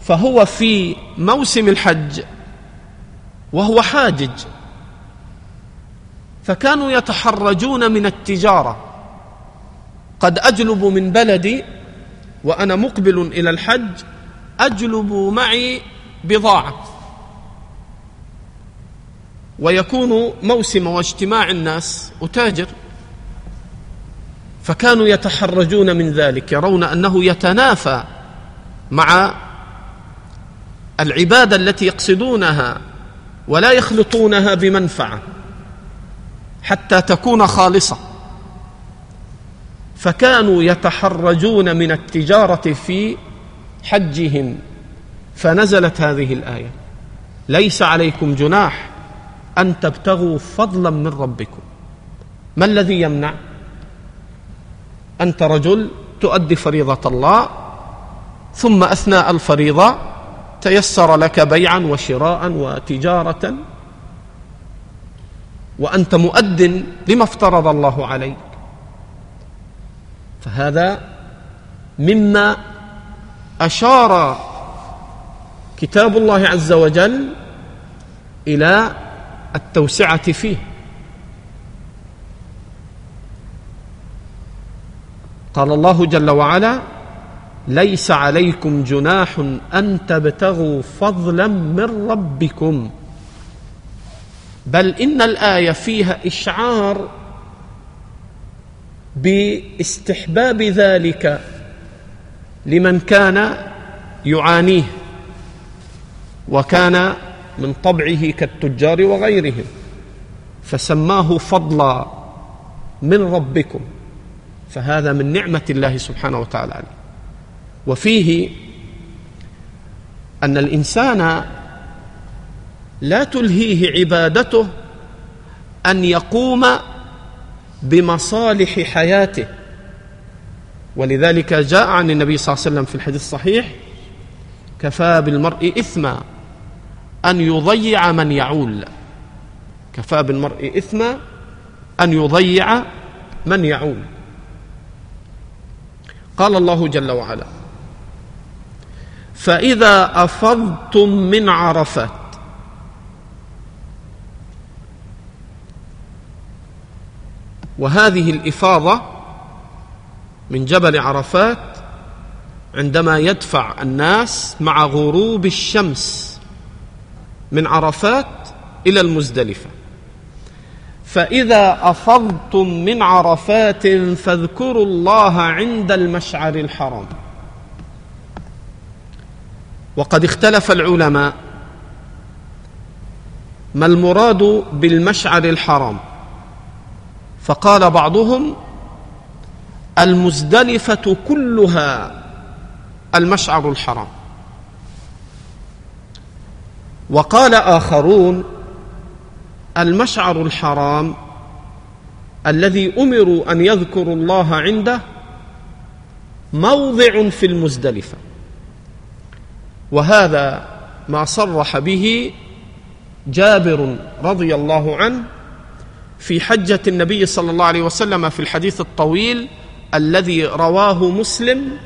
فهو في موسم الحج وهو حاجج. فكانوا يتحرجون من التجارة. قد أجلب من بلدي وأنا مقبل إلى الحج أجلب معي بضاعة. ويكون موسم واجتماع الناس أتاجر. فكانوا يتحرجون من ذلك يرون أنه يتنافى مع العبادة التي يقصدونها ولا يخلطونها بمنفعة. حتى تكون خالصة. فكانوا يتحرجون من التجارة في حجهم. فنزلت هذه الآية ليس عليكم جناح أن تبتغوا فضلا من ربكم. ما الذي يمنع؟ أنت رجل تؤدي فريضة الله ثم أثناء الفريضة تيسر لك بيعا وشراء وتجارة. وأنت مؤد لما افترض الله عليك. فهذا مما أشار كتاب الله عز وجل إلى التوسعة فيه. قال الله جل وعلا ليس عليكم جناح أن تبتغوا فضلا من ربكم. بل إن الآية فيها إشعار باستحباب ذلك لمن كان يعانيه وكان من طبعه كالتجار وغيرهم فسماه فضلا من ربكم فهذا من نعمة الله سبحانه وتعالى عليه. وفيه أن الإنسان لا تلهيه عبادته أن يقوم بمصالح حياته. ولذلك جاء عن النبي صلى الله عليه وسلم في الحديث الصحيح كفى بالمرء إثما أن يضيع من يعول. كفى بالمرء إثما أن يضيع من يعول. قال الله جل وعلا فإذا أفضتم من عرفات وهذه الإفاضة من جبل عرفات عندما يدفع الناس مع غروب الشمس من عرفات إلى المزدلفة. فإذا أفضتم من عرفات فاذكروا الله عند المشعر الحرام. وقد اختلف العلماء ما المراد بالمشعر الحرام. فقال بعضهم المزدلفة كلها المشعر الحرام. وقال آخرون المشعر الحرام الذي أمروا أن يذكروا الله عنده موضع في المزدلفة وهذا ما صرح به جابر رضي الله عنه في حجة النبي صلى الله عليه وسلم في الحديث الطويل الذي رواه مسلم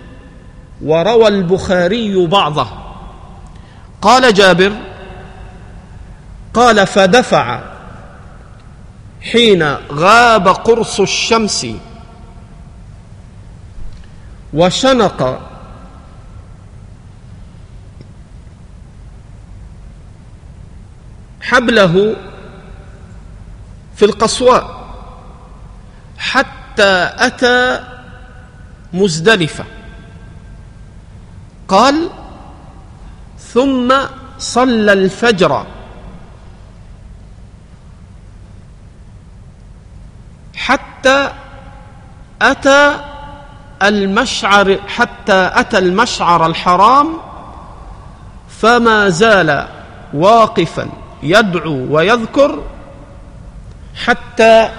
وروى البخاري بعضه. قال جابر قال فدفع حين غاب قرص الشمس وشنق حبله في القصواء حتى أتى مزدلفة. قال ثم صلى الفجر. حتى أتى المشعر حتى أتى المشعر الحرام فما زال واقفا يدعو ويذكر حتى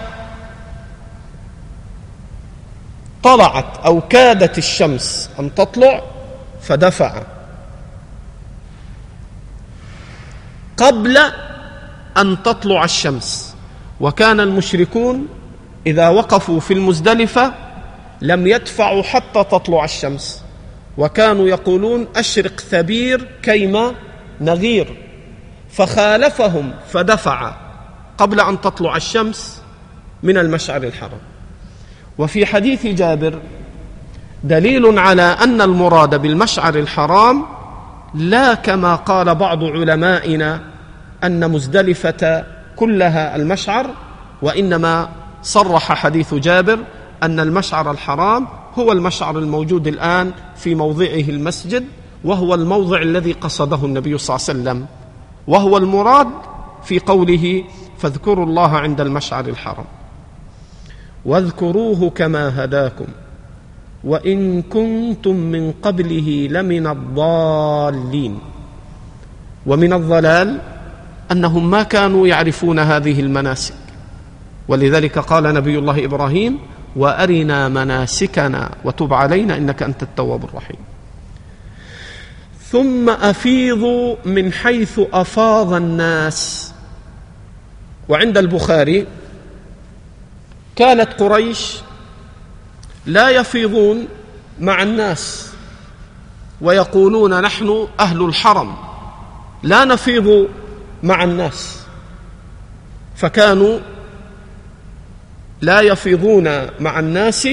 طلعت أو كادت الشمس أن تطلع فدفع. قبل أن تطلع الشمس. وكان المشركون إذا وقفوا في المزدلفة لم يدفعوا حتى تطلع الشمس. وكانوا يقولون أشرق ثبير كيما نغير. فخالفهم فدفع. قبل أن تطلع الشمس من المشعر الحرام. وفي حديث جابر دليل على أن المراد بالمشعر الحرام لا كما قال بعض علمائنا أن مزدلفة كلها المشعر وإنما صرح حديث جابر أن المشعر الحرام هو المشعر الموجود الآن في موضعه المسجد وهو الموضع الذي قصده النبي صلى الله عليه وسلم. وهو المراد في قوله فاذكروا الله عند المشعر الحرام. واذكروه كما هداكم. وإن كنتم من قبله لمن الضالين. ومن الضلال أنهم ما كانوا يعرفون هذه المناسك. ولذلك قال نبي الله إبراهيم وأرنا مناسكنا وتب علينا إنك أنت التواب الرحيم. ثم أفيضوا من حيث أفاض الناس. وعند البخاري كانت قريش لا يفيضون مع الناس ويقولون نحن أهل الحرم لا نفيض مع الناس. فكانوا لا يفيضون مع الناس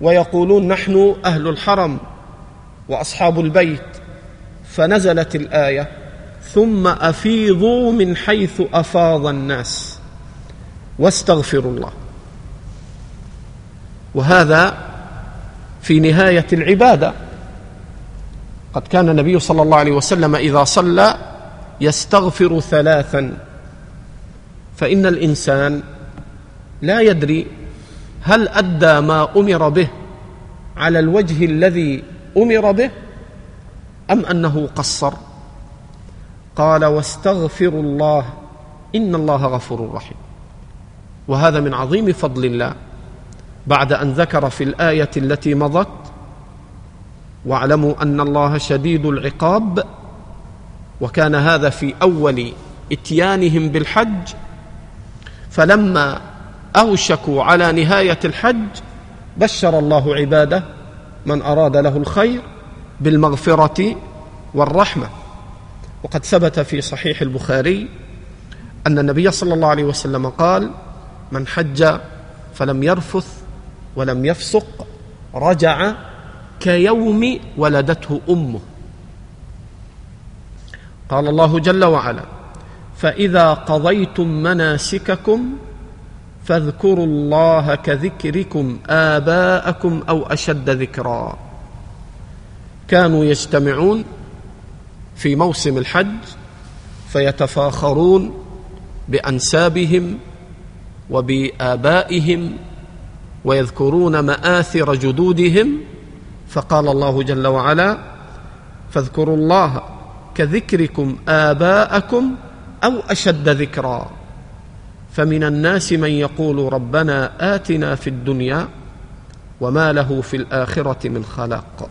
ويقولون نحن أهل الحرم وأصحاب البيت. فنزلت الآية ثم أفيضوا من حيث أفاض الناس. واستغفروا الله. وهذا في نهاية العبادة. قد كان النبي صلى الله عليه وسلم إذا صلى يستغفر ثلاثا. فإن الإنسان لا يدري هل أدى ما أمر به على الوجه الذي أمر به أم أنه قصر. قال واستغفروا الله إن الله غفور رحيم. وهذا من عظيم فضل الله. بعد أن ذكر في الآية التي مضت واعلموا أن الله شديد العقاب وكان هذا في أول إتيانهم بالحج فلما أوشكوا على نهاية الحج بشر الله عباده من أراد له الخير بالمغفرة والرحمة. وقد ثبت في صحيح البخاري أن النبي صلى الله عليه وسلم قال من حج فلم يرفث ولم يفسق رجع كيوم ولدته أمه. قال الله جل وعلا فإذا قضيتم مناسككم فاذكروا الله كذكركم آباءكم أو أشد ذكرا. كانوا يجتمعون في موسم الحج فيتفاخرون بأنسابهم وبآبائهم ويذكرون مآثر جدودهم فقال الله جل وعلا فاذكروا الله كذكركم آباءكم أو أشد ذكرا فمن الناس من يقول ربنا آتنا في الدنيا وما له في الآخرة من خلاق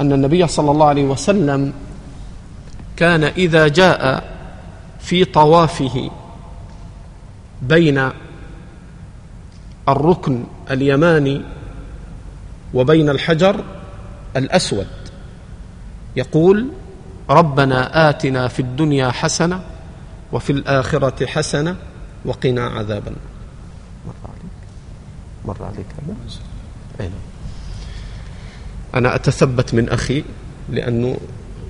أن النبي صلى الله عليه وسلم كان إذا جاء في طوافه بين الركن اليماني وبين الحجر الأسود يقول ربنا آتنا في الدنيا حسنة وفي الآخرة حسنة وقنا عذاب النار مر عليك مر عليك هذا أين؟ نعم. أنا أتثبت من أخي لأنه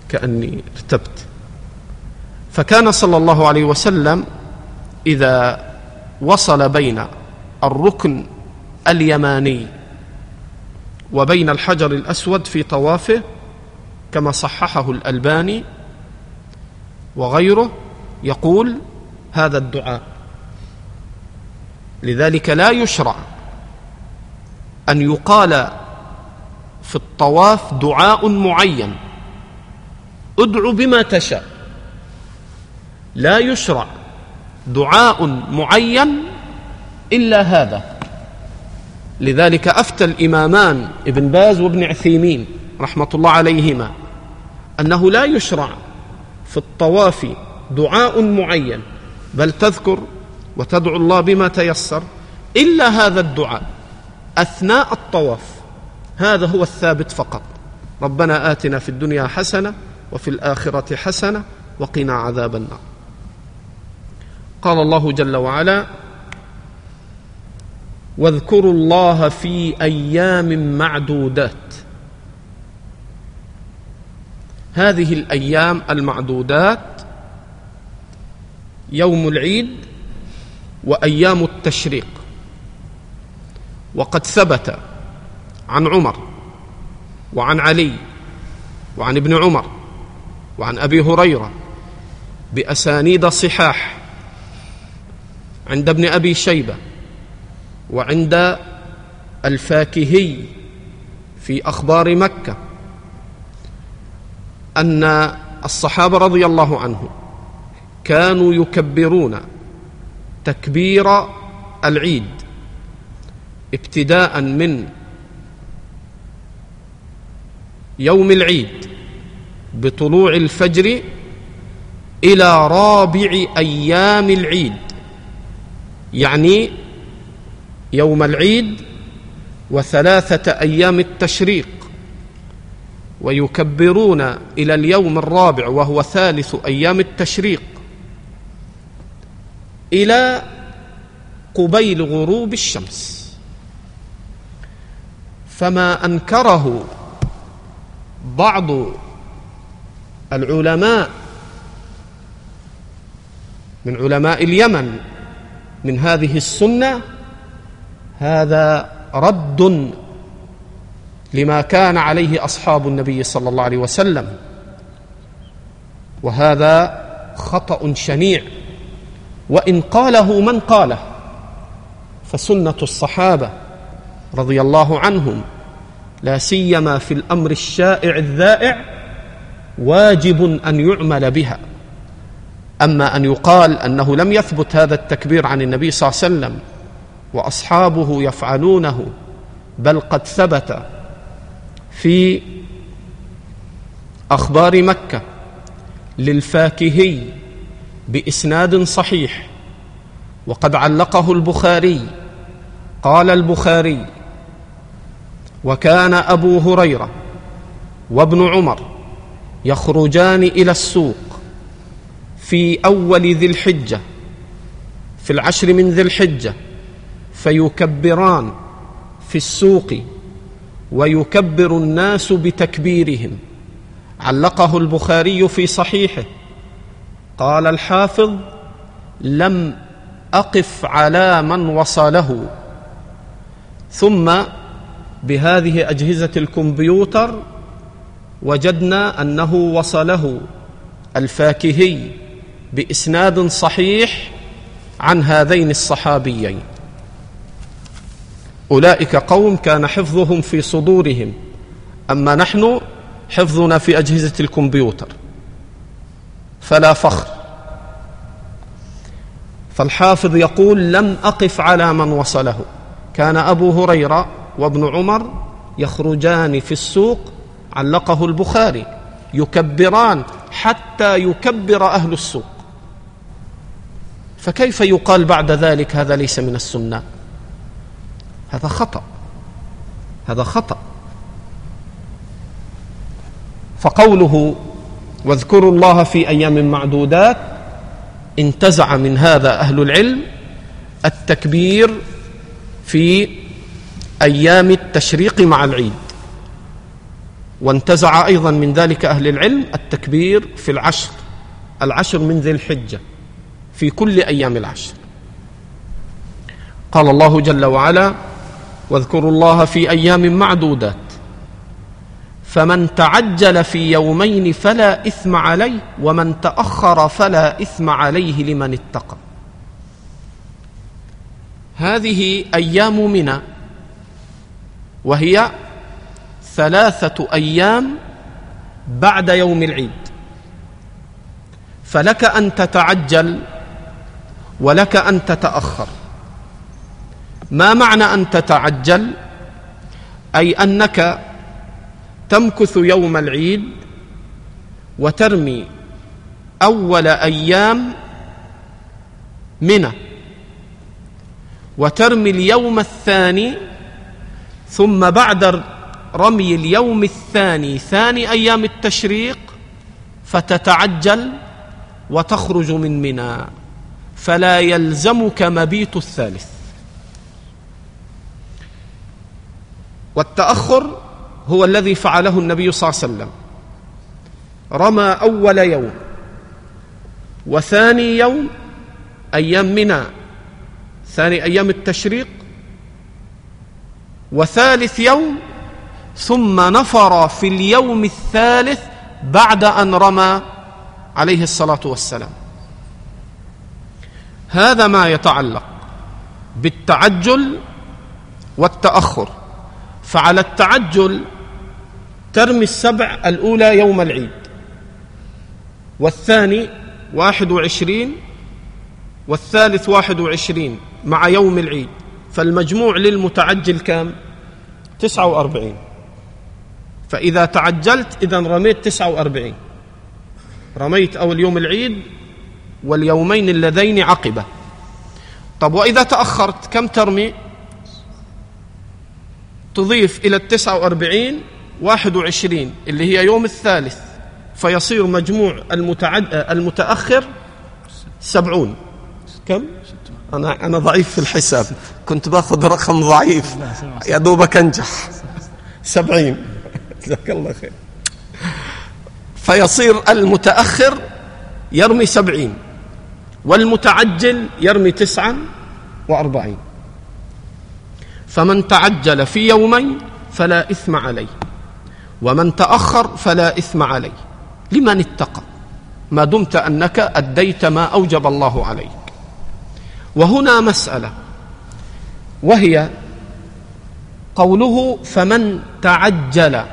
كأني ارتبت. فكان صلى الله عليه وسلم إذا وصل بين الركن اليماني وبين الحجر الأسود في طوافه كما صححه الألباني وغيره يقول هذا الدعاء. لذلك لا يشرع أن يقال في الطواف دعاء معين. ادع بما تشاء. لا يشرع دعاء معين إلا هذا. لذلك أفتى الإمامان ابن باز وابن عثيمين رحمة الله عليهما أنه لا يشرع في الطواف دعاء معين بل تذكر وتدعو الله بما تيسر إلا هذا الدعاء أثناء الطواف. هذا هو الثابت فقط. ربنا آتنا في الدنيا حسنة وفي الآخرة حسنة وقنا عذاب النار. قال الله جل وعلا واذكروا الله في أيام معدودات. هذه الأيام المعدودات يوم العيد وأيام التشريق. وقد ثبت عن عمر وعن علي وعن ابن عمر وعن أبي هريرة بأسانيد صحاح عند ابن أبي شيبة وعند الفاكهي في أخبار مكة أن الصحابة رضي الله عنهم كانوا يكبرون تكبير العيد ابتداء من يوم العيد بطلوع الفجر إلى رابع أيام العيد. يعني يوم العيد وثلاثة أيام التشريق. ويكبرون إلى اليوم الرابع وهو ثالث أيام التشريق. إلى قبيل غروب الشمس. فما أنكره بعض العلماء من علماء اليمن من هذه السنة هذا رد لما كان عليه أصحاب النبي صلى الله عليه وسلم. وهذا خطأ شنيع. وإن قاله من قاله؟ فسنة الصحابة رضي الله عنهم. لا سيما في الأمر الشائع الذائع واجب أن يعمل بها. أما أن يقال أنه لم يثبت هذا التكبير عن النبي صلى الله عليه وسلم وأصحابه يفعلونه بل قد ثبت في أخبار مكة للفاكهي بإسناد صحيح وقد علقه البخاري. قال البخاري وكان أبو هريرة وابن عمر يخرجان إلى السوق في أول ذي الحجة في العشر من ذي الحجة فيكبران في السوق ويكبر الناس بتكبيرهم. علقه البخاري في صحيحه قال الحافظ لم أقف على من وصله. ثم بهذه أجهزة الكمبيوتر وجدنا أنه وصله الفاكهي بإسناد صحيح عن هذين الصحابيين. أولئك قوم كان حفظهم في صدورهم أما نحن حفظنا في أجهزة الكمبيوتر. فلا فخر. فالحافظ يقول لم أقف على من وصله. كان أبو هريرة وابن عمر يخرجان في السوق علقه البخاري يكبران حتى يكبر أهل السوق. فكيف يقال بعد ذلك هذا ليس من السنة؟ هذا خطأ. هذا خطأ. فقوله واذكروا الله في أيام معدودات انتزع من هذا أهل العلم التكبير في أيام التشريق مع العيد. وانتزع أيضا من ذلك أهل العلم التكبير في العشر العشر من ذي الحجة في كل أيام العشر. قال الله جل وعلا واذكروا الله في أيام معدودات فمن تعجل في يومين فلا إثم عليه ومن تأخر فلا إثم عليه لمن اتقى. هذه أيام منى وهي ثلاثة أيام بعد يوم العيد. فلك أن تتعجل ولك أن تتأخر. ما معنى أن تتعجل؟ أي أنك تمكث يوم العيد وترمي أول أيام منى وترمي اليوم الثاني ثم بعد رمي اليوم الثاني ثاني أيام التشريق فتتعجل وتخرج من منى فلا يلزمك مبيت الثالث. والتأخر هو الذي فعله النبي صلى الله عليه وسلم. رمى أول يوم وثاني يوم أيام منى ثاني أيام التشريق وثالث يوم ثم نفر في اليوم الثالث بعد أن رمى عليه الصلاة والسلام. هذا ما يتعلق بالتعجل والتأخر. فعلى التعجل ترمي السبع الأولى يوم العيد والثاني واحد وعشرين والثالث واحد وعشرين مع يوم العيد. فالمجموع للمتعجل كام؟ تسعة وأربعين. فإذا تعجلت إذا رميت تسعة وأربعين. رميت أول يوم العيد واليومين اللذين عقبة. طب وإذا تأخرت كم ترمي؟ تضيف إلى التسعة وأربعين واحد وعشرين اللي هي يوم الثالث. فيصير مجموع المتعد... المتأخر سبعون. كم؟ أنا أنا ضعيف في الحساب. كنت باخذ رقم ضعيف. يا دوبك أنجح. سبعين. جزاك الله خير. فيصير المتأخر يرمي سبعين والمتعجل يرمي تسعا وأربعين. فمن تعجل في يومين فلا إثم عليه ومن تأخر فلا إثم عليه. لمن اتقى؟ ما دمت أنك أديت ما أوجب الله عليك. وهنا مسألة. وهي قوله فمن تعجل.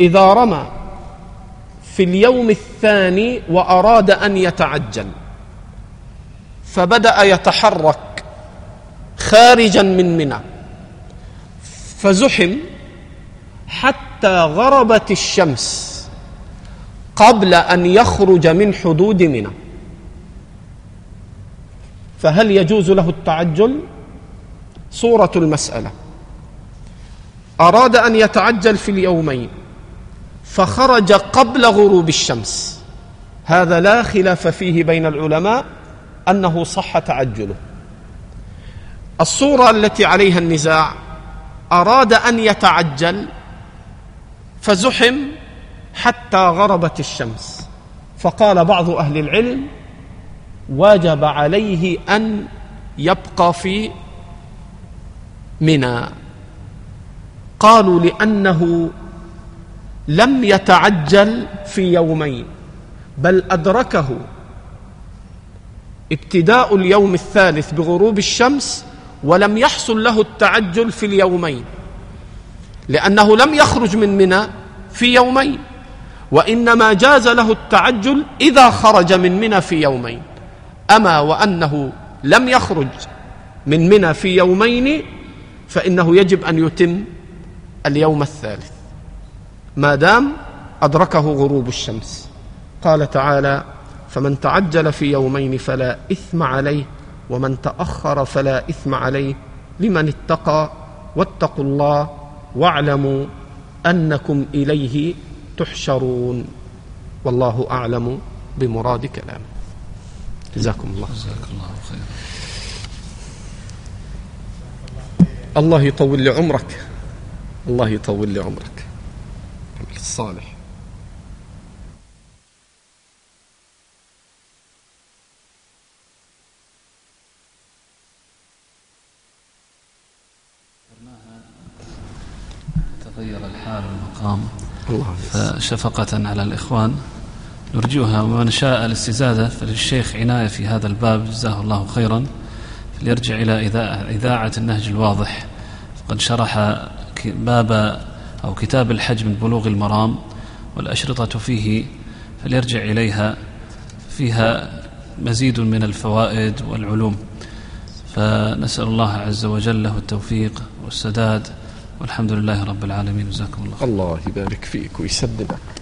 إذا رمى في اليوم الثاني وأراد أن يتعجل فبدأ يتحرك خارجا من منى فزحم حتى غربت الشمس قبل أن يخرج من حدود منى. فهل يجوز له التعجل؟ صورة المسألة. أراد أن يتعجل في اليومين فخرج قبل غروب الشمس. هذا لا خلاف فيه بين العلماء أنه صح تعجله. الصورة التي عليها النزاع أراد أن يتعجل فزحم حتى غربت الشمس. فقال بعض أهل العلم وجب عليه أن يبقى في منى. قالوا لأنه لم يتعجل في يومين بل أدركه ابتداء اليوم الثالث بغروب الشمس ولم يحصل له التعجل في اليومين لأنه لم يخرج من منى في يومين وإنما جاز له التعجل إذا خرج من منى في يومين. أما وأنه لم يخرج من منى في يومين فإنه يجب أن يتم اليوم الثالث. ما دام أدركه غروب الشمس. قال تعالى فمن تعجل في يومين فلا إثم عليه ومن تأخر فلا إثم عليه. لمن اتقى واتقوا الله واعلموا أنكم إليه تحشرون. والله أعلم بمراد كلامه. جزاكم الله. جزاك الله خيرا. الله يطول لي عمرك. الله يطول لي عمرك. الصالح. تغير الحال والمقام. الله فشفقة على الإخوان. نرجوها ومن شاء الاستزادة فللشيخ عناية في هذا الباب جزاه الله خيرا. فليرجع إلى إذاعة- النهج الواضح. قد شرح باب أو كتاب الحج من بلوغ المرام والأشرطة فيه فليرجع إليها. فيها مزيد من الفوائد والعلوم. فنسأل الله عز وجل له التوفيق والسداد والحمد لله رب العالمين. جزاكم الله خيرا. الله يبارك فيك ويسددك.